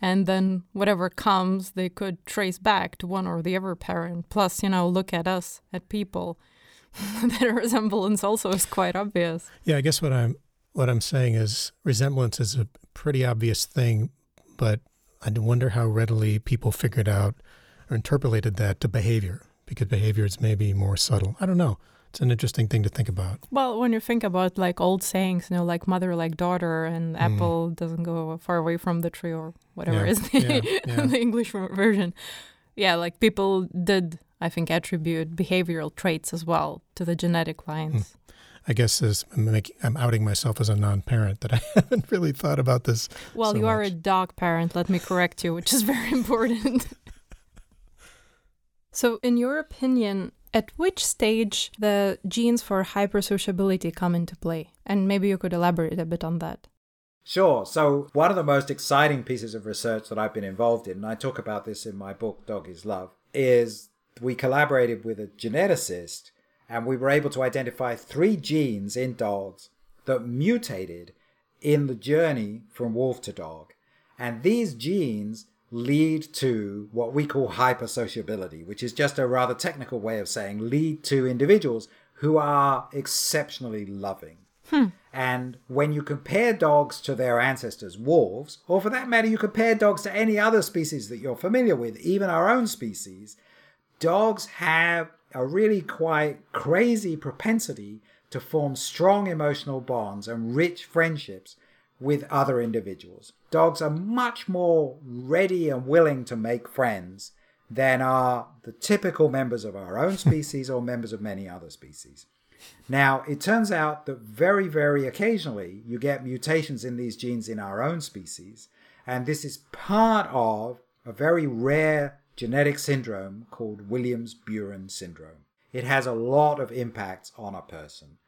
and then whatever comes, they could trace back to one or the other parent. Plus, you know, look at us, at people. that resemblance also is quite obvious. Yeah, I guess what I'm what I'm saying is resemblance is a pretty obvious thing, but I wonder how readily people figured out or interpolated that to behavior because behavior is maybe more subtle. I don't know. It's an interesting thing to think about. Well, when you think about like old sayings, you know, like mother like daughter and mm. apple doesn't go far away from the tree or whatever Yeah, is the, yeah, yeah. the English version. Yeah, like people did, I think, attribute behavioral traits as well to the genetic lines. Hmm. I guess as I'm, making, I'm outing myself as a non-parent that I haven't really thought about this. Well, so you are a dog parent, let me correct you, which is very important. So, in your opinion, at which stage the genes for hypersociability come into play? And maybe you could elaborate a bit on that. Sure. So, one of the most exciting pieces of research that I've been involved in, and I talk about this in my book, Dog is Love, is we collaborated with a geneticist and we were able to identify three genes in dogs that mutated in the journey from wolf to dog. And these genes lead to what we call hypersociability, which is just a rather technical way of saying lead to individuals who are exceptionally loving. Hmm. And when you compare dogs to their ancestors, wolves, or for that matter, you compare dogs to any other species that you're familiar with, even our own species, dogs have a really quite crazy propensity to form strong emotional bonds and rich friendships with other individuals. Dogs are much more ready and willing to make friends than are the typical members of our own species or members of many other species. Now, it turns out that very, very occasionally you get mutations in these genes in our own species, and this is part of a very rare genetic syndrome called Williams Beuren syndrome. It has a lot of impacts on a person.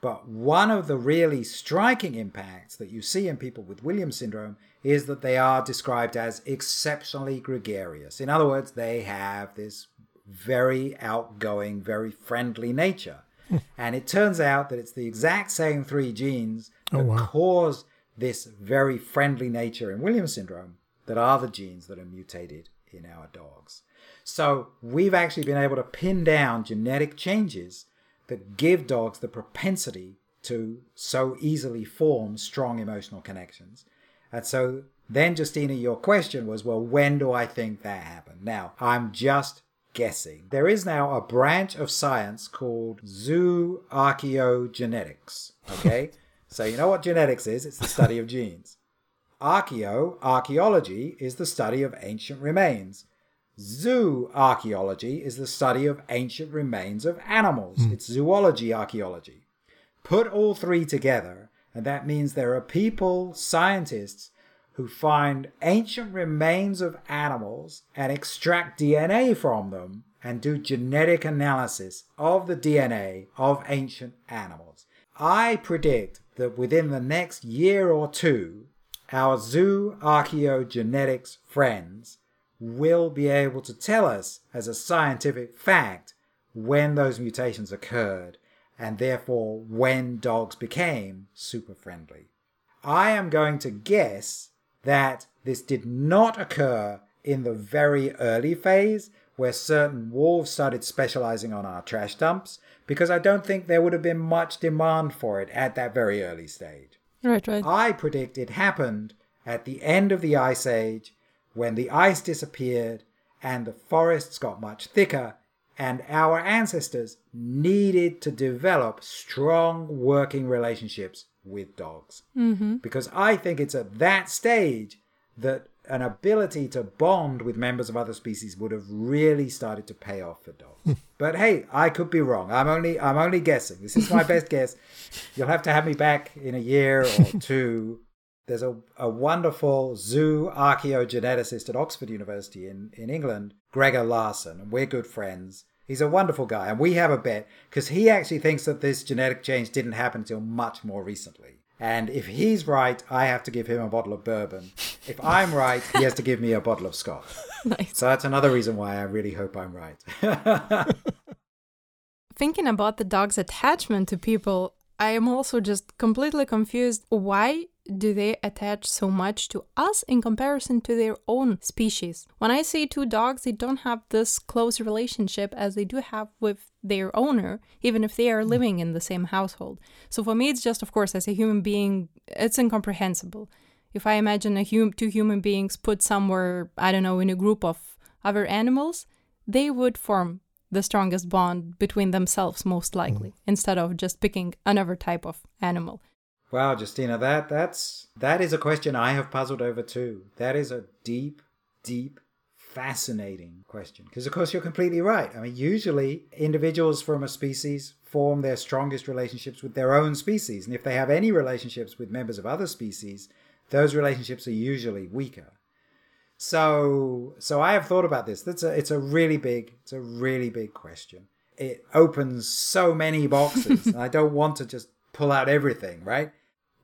But one of the really striking impacts that you see in people with Williams syndrome is that they are described as exceptionally gregarious. In other words, they have this very outgoing, very friendly nature. Hmm. and it turns out that it's the exact same three genes oh, that Oh, wow. cause this very friendly nature in Williams syndrome that are the genes that are mutated in our dogs. So we've actually been able to pin down genetic changes that give dogs the propensity to so easily form strong emotional connections. And so then, Justina, your question was, well, when do I think that happened? Now, I'm just guessing. There is now a branch of science called zooarchaeogenetics. Okay? so you know what genetics is? It's the study of genes. Archaeo, archaeology, is the study of ancient remains. Zoo archaeology is the study of ancient remains of animals. Hmm. It's zoology archaeology. Put all three together, and that means there are people, scientists, who find ancient remains of animals and extract DNA from them and do genetic analysis of the DNA of ancient animals. I predict that within the next year or two, our zoo archaeogenetics friends will be able to tell us as a scientific fact when those mutations occurred and therefore when dogs became super friendly. I am going to guess that this did not occur in the very early phase where certain wolves started specializing on our trash dumps because I don't think there would have been much demand for it at that very early stage. Right, right. I predict it happened at the end of the Ice Age when the ice disappeared and the forests got much thicker, and our ancestors needed to develop strong working relationships with dogs. Mm-hmm. Because I think it's at that stage that an ability to bond with members of other species would have really started to pay off for dogs. but hey, I could be wrong. I'm only I'm only guessing. This is my best guess. You'll have to have me back in a year or two. There's a, a wonderful zoo archaeogeneticist at Oxford University in, in England, Greger Larson, and we're good friends. He's a wonderful guy, and we have a bet because he actually thinks that this genetic change didn't happen until much more recently. And if he's right, I have to give him a bottle of bourbon. If I'm right, he has to give me a bottle of scotch. nice. So that's another reason why I really hope I'm right. Thinking about the dog's attachment to people, I am also just completely confused. Why do they attach so much to us in comparison to their own species? When I see two dogs, they don't have this close relationship as they do have with their owner, even if they are hmm. living in the same household. So for me, it's just, of course, as a human being, it's incomprehensible. If I imagine a hum- two human beings put somewhere, I don't know, in a group of other animals, they would form the strongest bond between themselves, most likely, hmm. instead of just picking another type of animal. Wow, Justina, that that's that is a question I have puzzled over too. That is a deep, deep, fascinating question. Because of course you're completely right. I mean, usually individuals from a species form their strongest relationships with their own species, and if they have any relationships with members of other species, those relationships are usually weaker. So, so I have thought about this. That's a, it's a really big, it's a really big question. It opens so many boxes. I don't want to just pull out everything, right?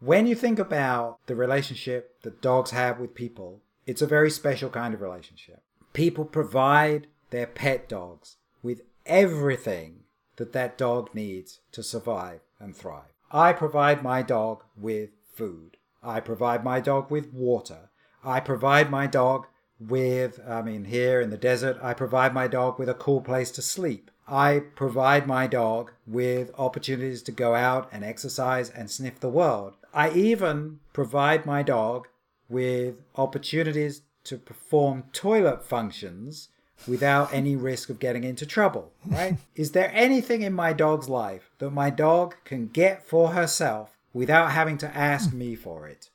When you think about the relationship that dogs have with people, it's a very special kind of relationship. People provide their pet dogs with everything that that dog needs to survive and thrive. I provide my dog with food. I provide my dog with water. I provide my dog with, I mean, here in the desert, I provide my dog with a cool place to sleep. I provide my dog with opportunities to go out and exercise and sniff the world. I even provide my dog with opportunities to perform toilet functions without any risk of getting into trouble, right? Is there anything in my dog's life that my dog can get for herself without having to ask me for it?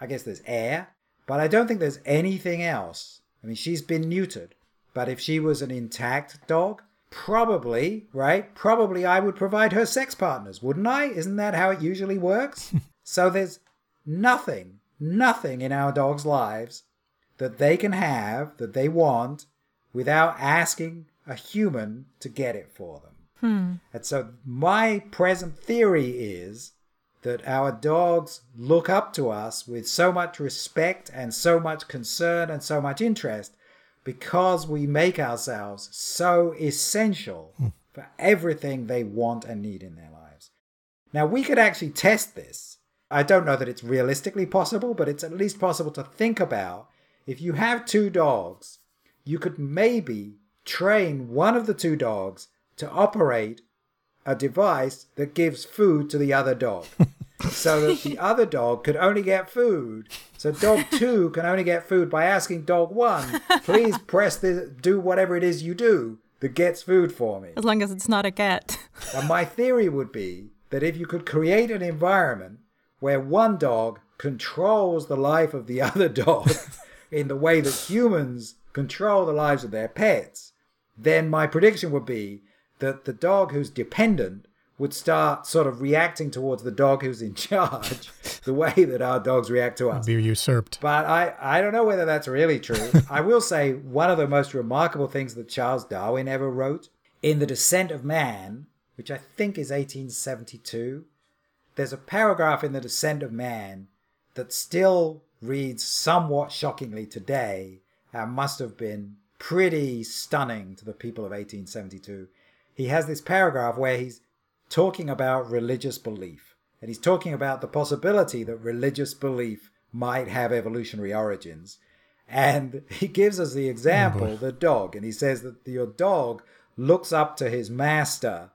I guess there's air, but I don't think there's anything else. I mean, she's been neutered, but if she was an intact dog, probably, right? Probably I would provide her sex partners, wouldn't I? Isn't that how it usually works? so there's nothing, nothing in our dogs' lives that they can have, that they want, without asking a human to get it for them. Hmm. And so my present theory is that our dogs look up to us with so much respect and so much concern and so much interest because we make ourselves so essential for everything they want and need in their lives. Now, we could actually test this. I don't know that it's realistically possible, but it's at least possible to think about. If you have two dogs, you could maybe train one of the two dogs to operate a device that gives food to the other dog. so that the other dog could only get food. So dog two can only get food by asking dog one, please press the do whatever it is you do that gets food for me. As long as it's not a cat. And my theory would be that if you could create an environment where one dog controls the life of the other dog in the way that humans control the lives of their pets, then my prediction would be that the dog who's dependent would start sort of reacting towards the dog who's in charge the way that our dogs react to us. Be usurped. But I, I don't know whether that's really true. I will say one of the most remarkable things that Charles Darwin ever wrote in The Descent of Man, which I think is 1872, there's a paragraph in The Descent of Man that still reads somewhat shockingly today and must have been pretty stunning to the people of 1872. He has this paragraph where he's talking about religious belief. And he's talking about the possibility that religious belief might have evolutionary origins. And he gives us the example, oh, the dog. And he says that your dog looks up to his master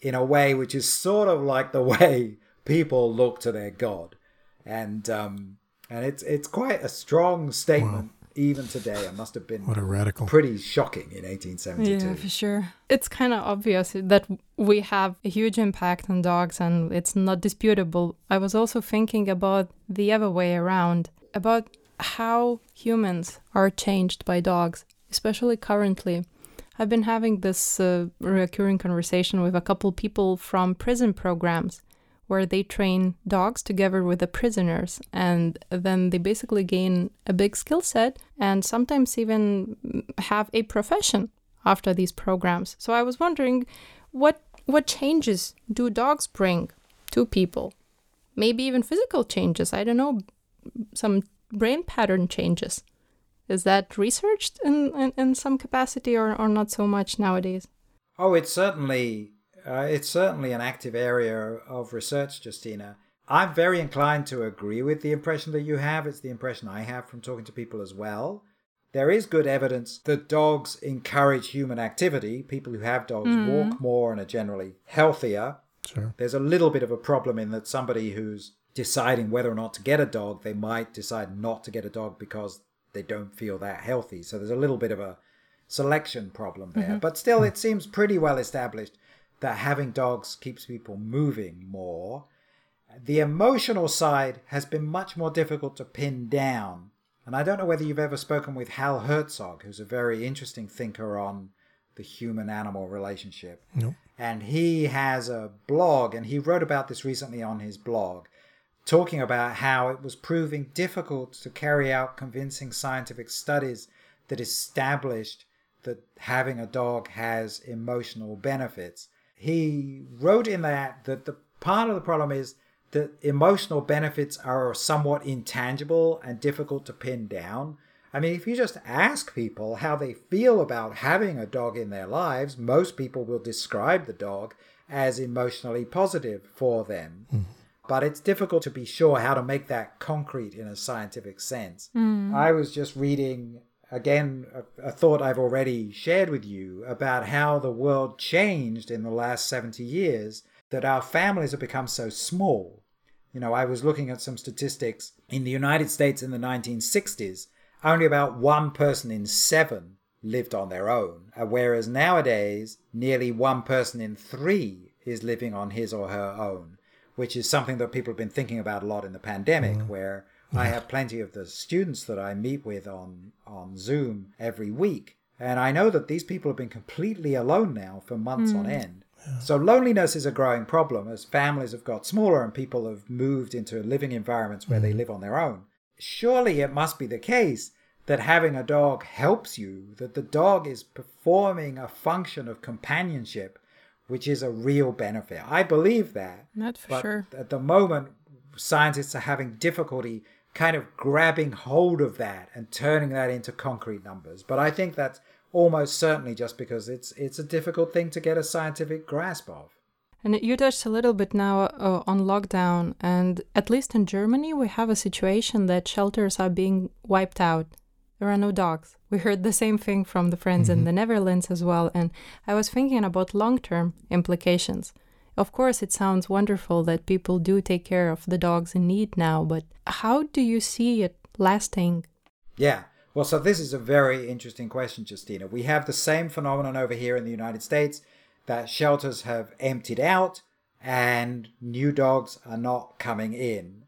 in a way which is sort of like the way people look to their god. And um, and it's it's quite a strong statement even today. It must have been What a radical. pretty shocking in 1872. Yeah, for sure. It's kind of obvious that we have a huge impact on dogs and it's not disputable. I was also thinking about the other way around, about how humans are changed by dogs, especially currently. I've been having this uh, recurring conversation with a couple people from prison programs where they train dogs together with the prisoners and then they basically gain a big skill set and sometimes even have a profession after these programs. So I was wondering what what changes do dogs bring to people? Maybe even physical changes. I don't know, some brain pattern changes. Is that researched in, in, in some capacity or, or not so much nowadays? Oh, it's certainly uh, it's certainly an active area of research, Justina. I'm very inclined to agree with the impression that you have. It's the impression I have from talking to people as well. There is good evidence that dogs encourage human activity. People who have dogs hmm. walk more and are generally healthier. Sure. There's a little bit of a problem in that somebody who's deciding whether or not to get a dog, they might decide not to get a dog because they don't feel that healthy. So there's a little bit of a selection problem there. Mm-hmm. But still, hmm. it seems pretty well established that having dogs keeps people moving more. The emotional side has been much more difficult to pin down. And I don't know whether you've ever spoken with Hal Herzog, who's a very interesting thinker on the human animal relationship. Nope. And he has a blog, and he wrote about this recently on his blog, talking about how it was proving difficult to carry out convincing scientific studies that established that having a dog has emotional benefits. He wrote in that that the part of the problem is that emotional benefits are somewhat intangible and difficult to pin down. I mean, if you just ask people how they feel about having a dog in their lives, most people will describe the dog as emotionally positive for them. Hmm. But it's difficult to be sure how to make that concrete in a scientific sense. Hmm. I was just reading, again, a, a thought I've already shared with you about how the world changed in the last 70 years, that our families have become so small. You know, I was looking at some statistics in the United States in the 1960s, only about one person in seven lived on their own, whereas nowadays, nearly one person in three is living on his or her own, which is something that people have been thinking about a lot in the pandemic, mm-hmm. where I have plenty of the students that I meet with on, on Zoom every week. And I know that these people have been completely alone now for months on hmm. end. So loneliness is a growing problem as families have got smaller and people have moved into living environments where they hmm. live on their own. Surely it must be the case that having a dog helps you, that the dog is performing a function of companionship which is a real benefit. I believe that. Not for but sure. At the moment, scientists are having difficulty kind of grabbing hold of that and turning that into concrete numbers. But I think that's almost certainly just because it's it's a difficult thing to get a scientific grasp of. And you touched a little bit now uh, on lockdown, and at least in Germany, we have a situation that shelters are being wiped out. There are no dogs. We heard the same thing from the friends mm-hmm. in the Netherlands as well, and I was thinking about long term implications. Of course, it sounds wonderful that people do take care of the dogs in need now, but how do you see it lasting? Yeah. Well, so this is a very interesting question, Justina. We have the same phenomenon over here in the United States that shelters have emptied out and new dogs are not coming in.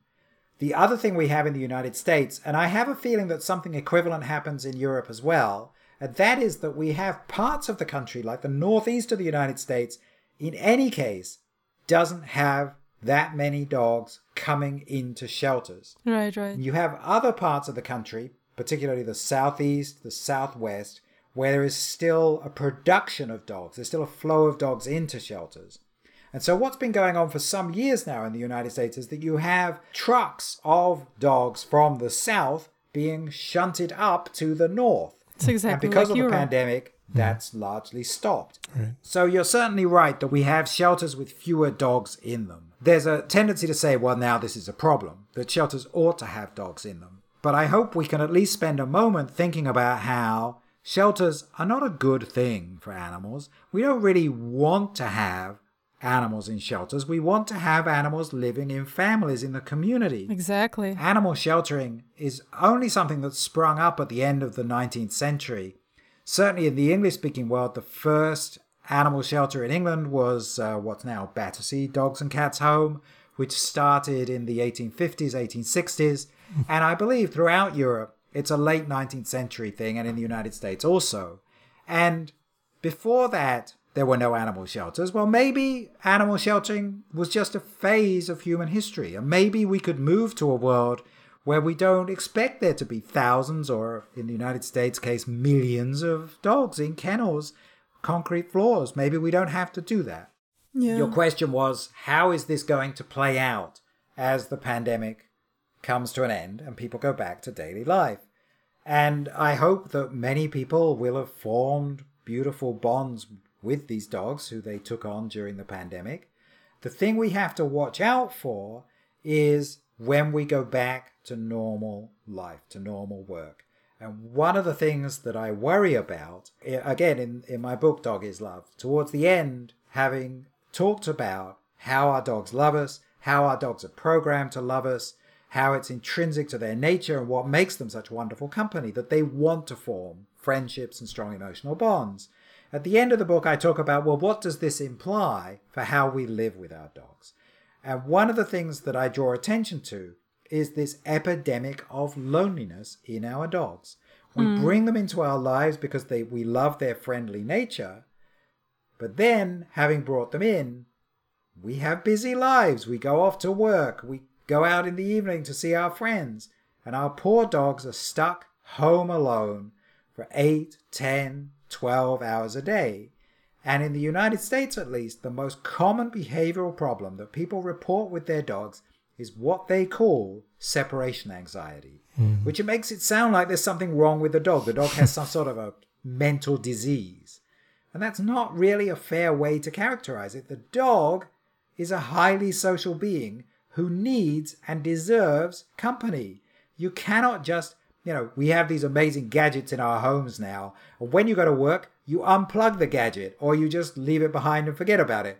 The other thing we have in the United States, and I have a feeling that something equivalent happens in Europe as well, and that is that we have parts of the country, like the northeast of the United States, in any case, doesn't have that many dogs coming into shelters. Right, right. You have other parts of the country, particularly the southeast, the southwest, where there is still a production of dogs. There's still a flow of dogs into shelters. And so, what's been going on for some years now in the United States is that you have trucks of dogs from the south being shunted up to the north. It's exactly and because like of Europe. the pandemic, Hmm. that's largely stopped. Right. So, you're certainly right that we have shelters with fewer dogs in them. There's a tendency to say, well, now this is a problem, that shelters ought to have dogs in them. But I hope we can at least spend a moment thinking about how Shelters are not a good thing for animals. We don't really want to have animals in shelters. We want to have animals living in families in the community. Exactly. Animal sheltering is only something that sprung up at the end of the 19th century. Certainly in the English speaking world, the first animal shelter in England was uh, what's now Battersea Dogs and Cats Home, which started in the 1850s, 1860s. and I believe throughout Europe, it's a late 19th century thing, and in the United States also. And before that, there were no animal shelters. Well, maybe animal sheltering was just a phase of human history, and maybe we could move to a world where we don't expect there to be thousands, or in the United States case, millions of dogs in kennels, concrete floors. Maybe we don't have to do that. Yeah. Your question was how is this going to play out as the pandemic comes to an end and people go back to daily life. And I hope that many people will have formed beautiful bonds with these dogs who they took on during the pandemic. The thing we have to watch out for is when we go back to normal life, to normal work. And one of the things that I worry about, eh, again, in, in my book, Dog is Love, towards the end, having talked about how our dogs love us, how our dogs are programmed to love us, how it's intrinsic to their nature and what makes them such wonderful company, that they want to form friendships and strong emotional bonds. At the end of the book, I talk about, well, what does this imply for how we live with our dogs? And one of the things that I draw attention to is this epidemic of loneliness in our dogs. We mm. bring them into our lives because they, we love their friendly nature. But then, having brought them in, we have busy lives. We go off to work. We go out in the evening to see our friends, and our poor dogs are stuck home alone for 8, 10, 12 hours a day. And in the United States, at least, the most common behavioral problem that people report with their dogs is what they call separation anxiety, mm. which makes it sound like there's something wrong with the dog. The dog has some sort of a mental disease. And that's not really a fair way to characterize it. The dog is a highly social being who needs and deserves company. You cannot just, you know, we have these amazing gadgets in our homes now. When you go to work, you unplug the gadget or you just leave it behind and forget about it.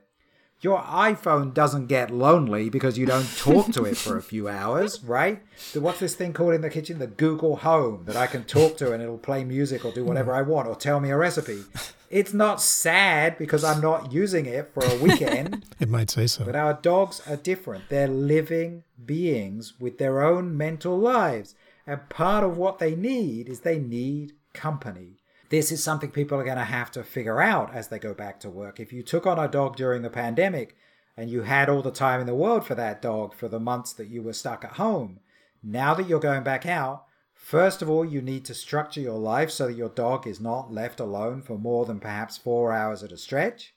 Your iPhone doesn't get lonely because you don't talk to it for a few hours, right? What's this thing called in the kitchen? The Google Home that I can talk to and it'll play music or do whatever I want or tell me a recipe. It's not sad because I'm not using it for a weekend. it might say so. But our dogs are different. They're living beings with their own mental lives. And part of what they need is they need company. This is something people are going to have to figure out as they go back to work. If you took on a dog during the pandemic and you had all the time in the world for that dog for the months that you were stuck at home, now that you're going back out, first of all, you need to structure your life so that your dog is not left alone for more than perhaps four hours at a stretch.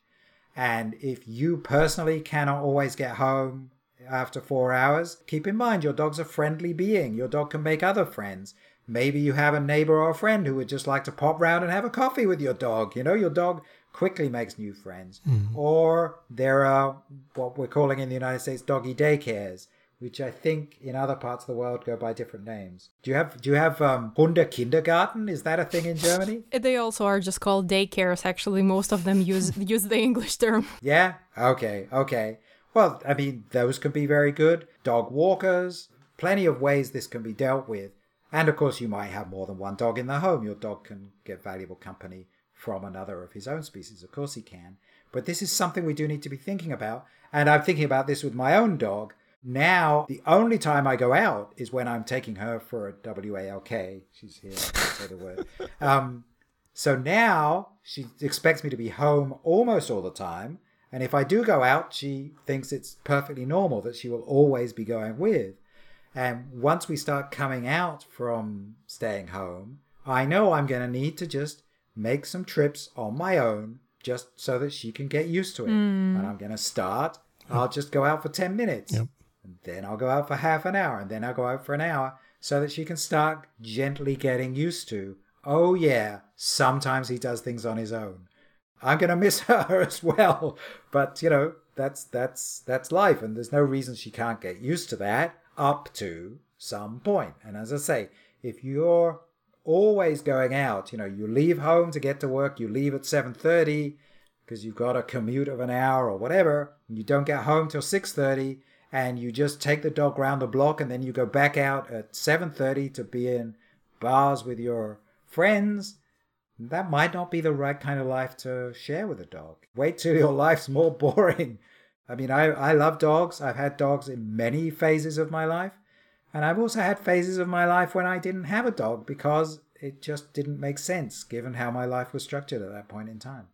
And if you personally cannot always get home after four hours, keep in mind your dog's a friendly being. Your dog can make other friends. Maybe you have a neighbor or a friend who would just like to pop round and have a coffee with your dog. You know, your dog quickly makes new friends. Or there are what we're calling in the United States doggy daycares, which I think in other parts of the world go by different names. Do you have do you have um, Hunde Kindergarten? Is that a thing in Germany? They also are just called daycares. Actually, most of them use use the English term. Yeah. Okay. Okay. Well, I mean, those can be very good. Dog walkers, plenty of ways this can be dealt with. And of course, you might have more than one dog in the home. Your dog can get valuable company from another of his own species. Of course, he can. But this is something we do need to be thinking about. And I'm thinking about this with my own dog. Now, the only time I go out is when I'm taking her for a WALK. She's here, I say the word. Um, so now she expects me to be home almost all the time. And if I do go out, she thinks it's perfectly normal that she will always be going with. And once we start coming out from staying home, I know I'm going to need to just make some trips on my own just so that she can get used to it. Hmm. And I'm going to start, I'll just go out for 10 minutes. Yep. And then I'll go out for half an hour. And then I'll go out for an hour so that she can start gently getting used to, oh, yeah, sometimes he does things on his own. I'm going to miss her as well. But, you know, that's that's that's life and there's no reason she can't get used to that up to some point. And as I say, if you're always going out, you know, you leave home to get to work, you leave at 7:30 because you've got a commute of an hour or whatever, you don't get home till 6:30 and you just take the dog round the block and then you go back out at 7:30 to be in bars with your friends that might not be the right kind of life to share with a dog. Wait till your life's more boring. I mean, I, I love dogs. I've had dogs in many phases of my life. And I've also had phases of my life when I didn't have a dog because it just didn't make sense given how my life was structured at that point in time.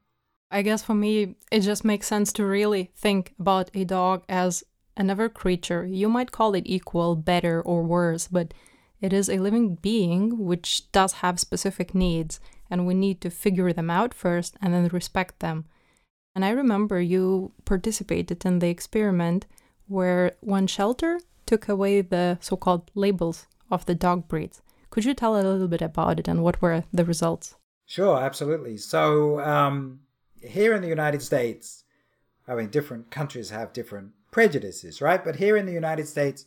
I guess for me, it just makes sense to really think about a dog as another creature. You might call it equal, better, or worse, but it is a living being which does have specific needs, and we need to figure them out first and then respect them. And I remember you participated in the experiment where one shelter took away the so called labels of the dog breeds. Could you tell a little bit about it and what were the results? Sure, absolutely. So, um, here in the United States, I mean, different countries have different prejudices, right? But here in the United States,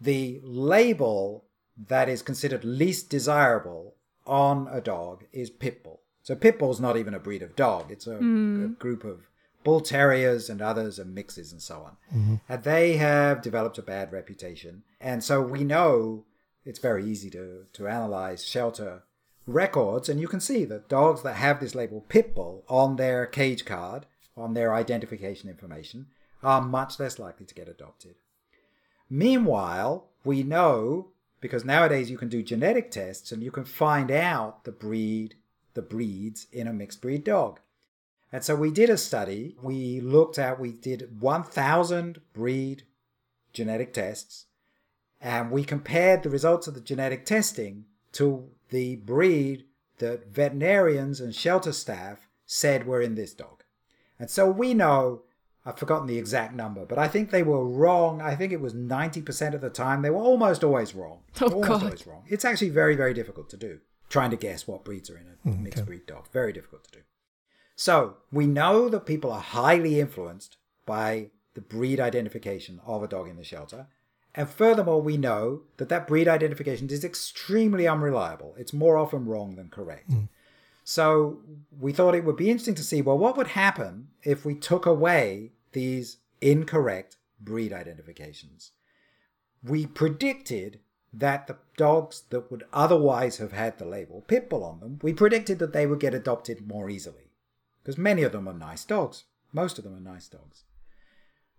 the label that is considered least desirable on a dog is pit bull. So pit bull is not even a breed of dog; it's a, a mm. group of bull terriers and others and mixes and so on. Mm-hmm. And they have developed a bad reputation, and so we know it's very easy to to analyze shelter records, and you can see that dogs that have this label pit bull on their cage card, on their identification information, are much less likely to get adopted. Meanwhile, we know because nowadays you can do genetic tests and you can find out the breed, the breeds in a mixed breed dog. And so we did a study. We looked at, we did 1,000 breed genetic tests, and we compared the results of the genetic testing to the breed that veterinarians and shelter staff said were in this dog. And so we know I've forgotten the exact number, but I think they were wrong. I think it was 90% of the time. They were almost always wrong. Oh, almost God. always wrong. It's actually very, very difficult to do. Trying to guess what breeds are in a mm, mixed breed dog. Very difficult to do. So we know that people are highly influenced by the breed identification of a dog in the shelter. And furthermore, we know that that breed identification is extremely unreliable. It's more often wrong than correct. Mm. So we thought it would be interesting to see well, what would happen if we took away these incorrect breed identifications? We predicted that the dogs that would otherwise have had the label pit bull on them, we predicted that they would get adopted more easily. Because many of them are nice dogs. Most of them are nice dogs.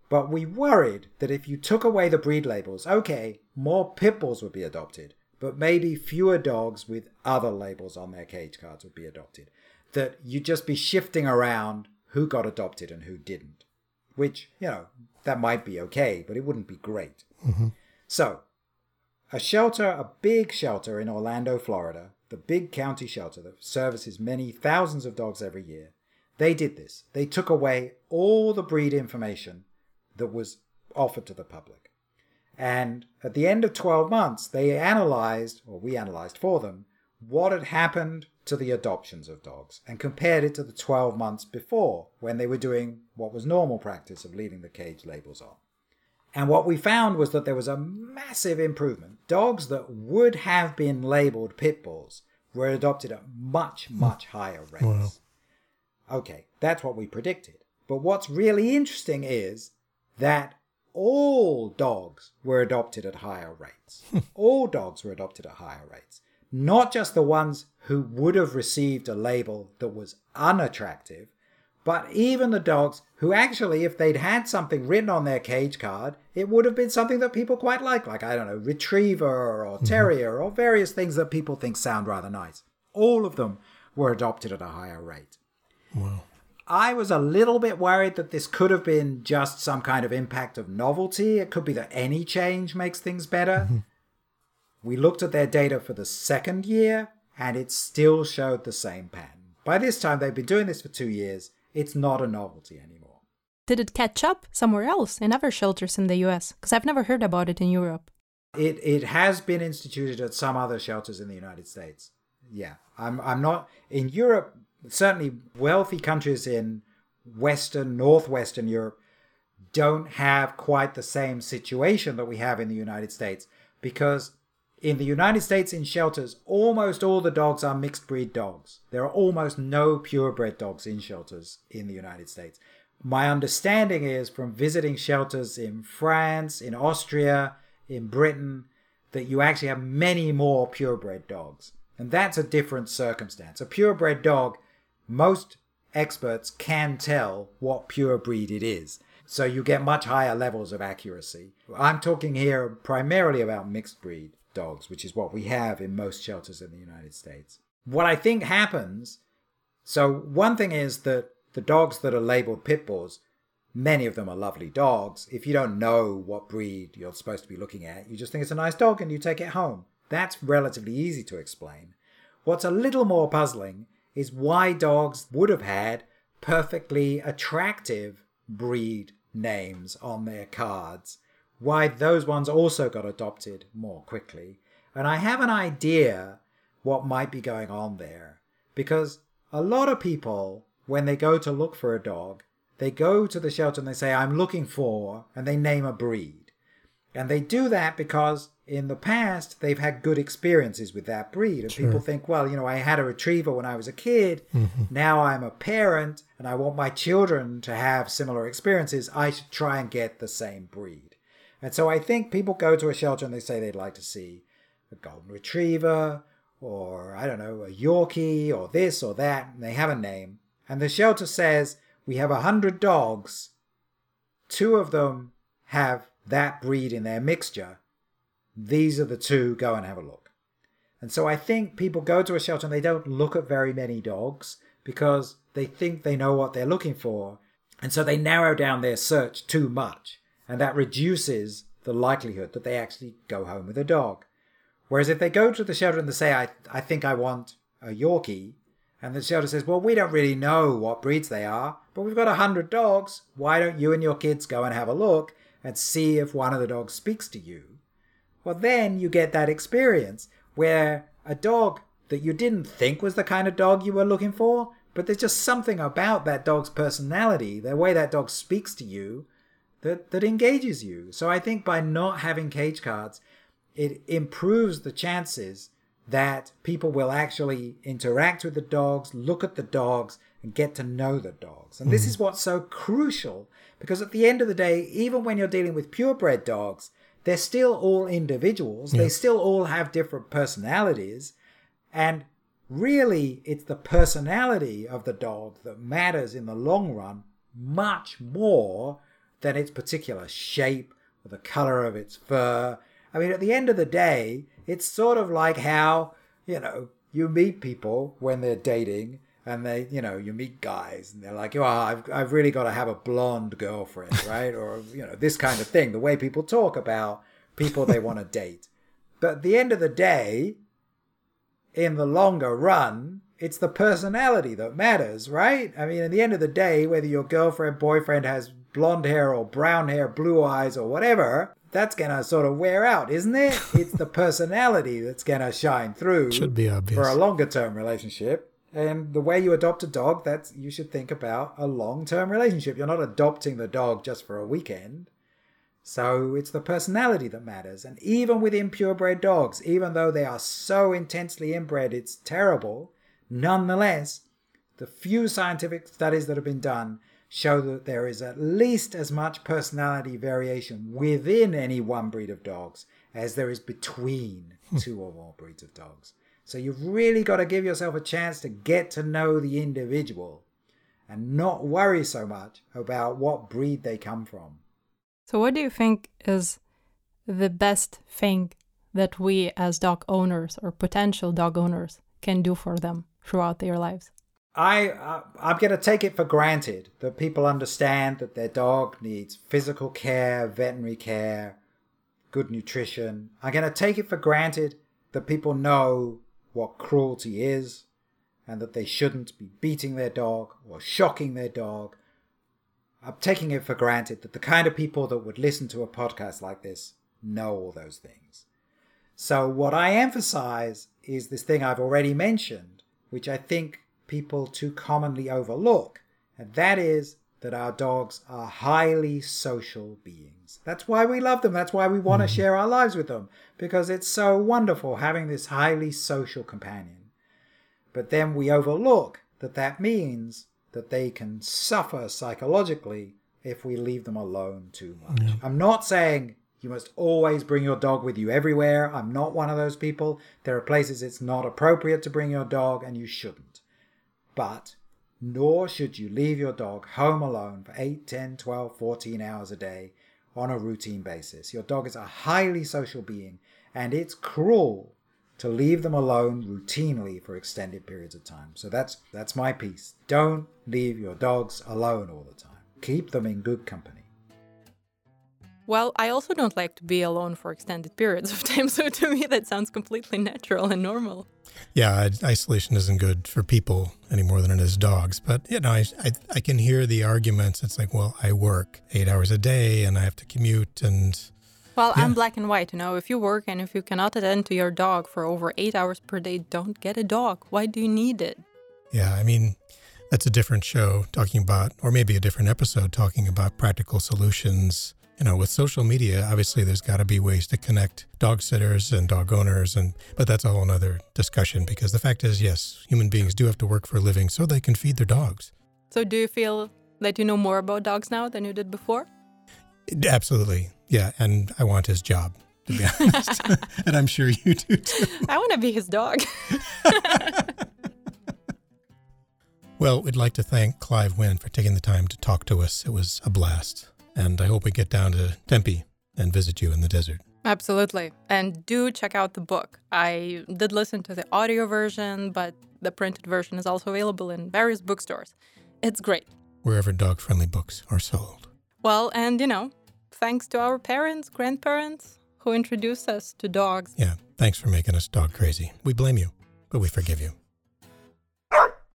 But we worried that if you took away the breed labels, okay, more pit bulls would be adopted, but maybe fewer dogs with other labels on their cage cards would be adopted. That you'd just be shifting around who got adopted and who didn't. Which, you know, that might be okay, but it wouldn't be great. Mm-hmm. So, a shelter, a big shelter in Orlando, Florida, the big county shelter that services many thousands of dogs every year, They did this. They took away all the breed information that was offered to the public. And at the end of 12 months, they analyzed, or we analyzed for them, what had happened to the adoptions of dogs and compared it to the 12 months before when they were doing what was normal practice of leaving the cage labels on. And what we found was that there was a massive improvement. Dogs that would have been labeled pit bulls were adopted at much, hmm. much higher rates. Wow. Okay, that's what we predicted. But what's really interesting is that all dogs were adopted at higher rates. all dogs were adopted at higher rates. Not just the ones who would have received a label that was unattractive, but even the dogs who actually, if they'd had something written on their cage card, it would have been something that people quite like, like, I don't know, retriever or mm-hmm. terrier mm-hmm. or various things that people think sound rather nice. All of them were adopted at a higher rate. Wow. I was a little bit worried that this could have been just some kind of impact of novelty. It could be that any change makes things better. Mm-hmm. We looked at their data for the second year, and it still showed the same pattern. By this time, they've been doing this for two years it's not a novelty anymore. Did it catch up somewhere else in other shelters in the US? Because I've never heard about it in Europe. It it has been instituted at some other shelters in the United States. Yeah, I'm I'm not in Europe. Certainly, wealthy countries in Western, Northwestern Europe don't have quite the same situation that we have in the United States because in the United States, in shelters, almost all the dogs are mixed breed dogs. There are almost no purebred dogs in shelters in the United States. My understanding is from visiting shelters in France, in Austria, in Britain, that you actually have many more purebred dogs. And that's a different circumstance. A purebred dog, most experts can tell what pure breed it is. So you get much higher levels of accuracy. I'm talking here primarily about mixed breed dogs, which is what we have in most shelters in the United States. What I think happens so, one thing is that the dogs that are labeled pit bulls, many of them are lovely dogs. If you don't know what breed you're supposed to be looking at, you just think it's a nice dog and you take it home. That's relatively easy to explain. What's a little more puzzling is why dogs would have had perfectly attractive breed names on their cards why those ones also got adopted more quickly. And I have an idea what might be going on there. Because a lot of people, when they go to look for a dog, they go to the shelter and they say, I'm looking for, and they name a breed. And they do that because in the past they've had good experiences with that breed. And sure. people think, well, you know, I had a retriever when I was a kid. Mm-hmm. Now I'm a parent and I want my children to have similar experiences. I should try and get the same breed. And so I think people go to a shelter and they say they'd like to see a golden retriever or, I don't know, a Yorkie or this or that. And they have a name. And the shelter says, We have a hundred dogs. Two of them have that breed in their mixture. These are the two. Go and have a look. And so I think people go to a shelter and they don't look at very many dogs because they think they know what they're looking for. And so they narrow down their search too much and that reduces the likelihood that they actually go home with a dog. Whereas if they go to the shelter and they say, I, I think I want a Yorkie, and the shelter says, Well, we don't really know what breeds they are, but we've got a hundred dogs. Why don't you and your kids go and have a look and see if one of the dogs speaks to you? Well, then you get that experience where a dog that you didn't think was the kind of dog you were looking for, but there's just something about that dog's personality, the way that dog speaks to you, that, that engages you. So I think by not having cage cards, it improves the chances that people will actually interact with the dogs, look at the dogs, and get to know the dogs. And mm. this is what's so crucial because at the end of the day, even when you're dealing with purebred dogs, they're still all individuals. Yeah. They still all have different personalities. And really, it's the personality of the dog that matters in the long run much more than its particular shape or the color of its fur. I mean, at the end of the day, it's sort of like how, you know, you meet people when they're dating and they, you know, you meet guys and they're like, oh, I've, I've really got to have a blonde girlfriend, right? or, you know, this kind of thing, the way people talk about people they want to date. But at the end of the day, in the longer run, it's the personality that matters, right? I mean, at the end of the day, whether your girlfriend, boyfriend has blonde hair or brown hair, blue eyes or whatever, that's going to sort of wear out, isn't it? It's the personality that's going to shine through Should be obvious. for a longer term relationship. And the way you adopt a dog, that's you should think about a long term relationship. You're not adopting the dog just for a weekend. So it's the personality that matters. And even within purebred dogs, even though they are so intensely inbred, it's terrible. Nonetheless, the few scientific studies that have been done show that there is at least as much personality variation within any one breed of dogs as there is between hmm. two or more breeds of dogs. So you've really got to give yourself a chance to get to know the individual and not worry so much about what breed they come from. So, what do you think is the best thing that we as dog owners or potential dog owners can do for them throughout their lives? I, I I'm going to take it for granted that people understand that their dog needs physical care, veterinary care, good nutrition. I'm going to take it for granted that people know what cruelty is and that they shouldn't be beating their dog or shocking their dog. I'm taking it for granted that the kind of people that would listen to a podcast like this know all those things. So, what I emphasize is this thing I've already mentioned, which I think people too commonly overlook, and that is that our dogs are highly social beings. That's why we love them. That's why we want to mm-hmm. share our lives with them, because it's so wonderful having this highly social companion. But then we overlook that that means that they can suffer psychologically if we leave them alone too much. I'm not saying you must always bring your dog with you everywhere. I'm not one of those people. There are places it's not appropriate to bring your dog, and you shouldn't. But nor should you leave your dog home alone for 8, 10, 12, 14 hours a day on a routine basis. Your dog is a highly social being, and it's cruel to leave them alone routinely for extended periods of time. So that's that's my piece. Don't leave your dogs alone all the time. Keep them in good company. Well, I also don't like to be alone for extended periods of time, so to me that sounds completely natural and normal. Yeah, isolation isn't good for people any more than it is dogs. But you know, I, I I can hear the arguments. It's like, well, I work eight hours a day and I have to commute, and Well, Yeah. I'm black and white, you know. If you work and if you cannot attend to your dog for over eight hours per day, don't get a dog. Why do you need it? yeah, I mean, that's a different show talking about, or maybe a different episode talking about practical solutions. You know, with social media, obviously there's got to be ways to connect dog sitters and dog owners, and but that's a whole other discussion because the fact is, yes, human beings do have to work for a living so they can feed their dogs. So, do you feel that you know more about dogs now than you did before? Absolutely, yeah, and I want his job to be honest, and I'm sure you do too. I want to be his dog. Well, we'd like to thank Clive Wynne for taking the time to talk to us. It was a blast. And I hope we get down to Tempe and visit you in the desert. Absolutely. And do check out the book. I did listen to the audio version, but the printed version is also available in various bookstores. It's great. Wherever dog friendly books are sold. Well, and you know, thanks to our parents, grandparents who introduced us to dogs. Yeah, thanks for making us dog crazy. We blame you, but we forgive you.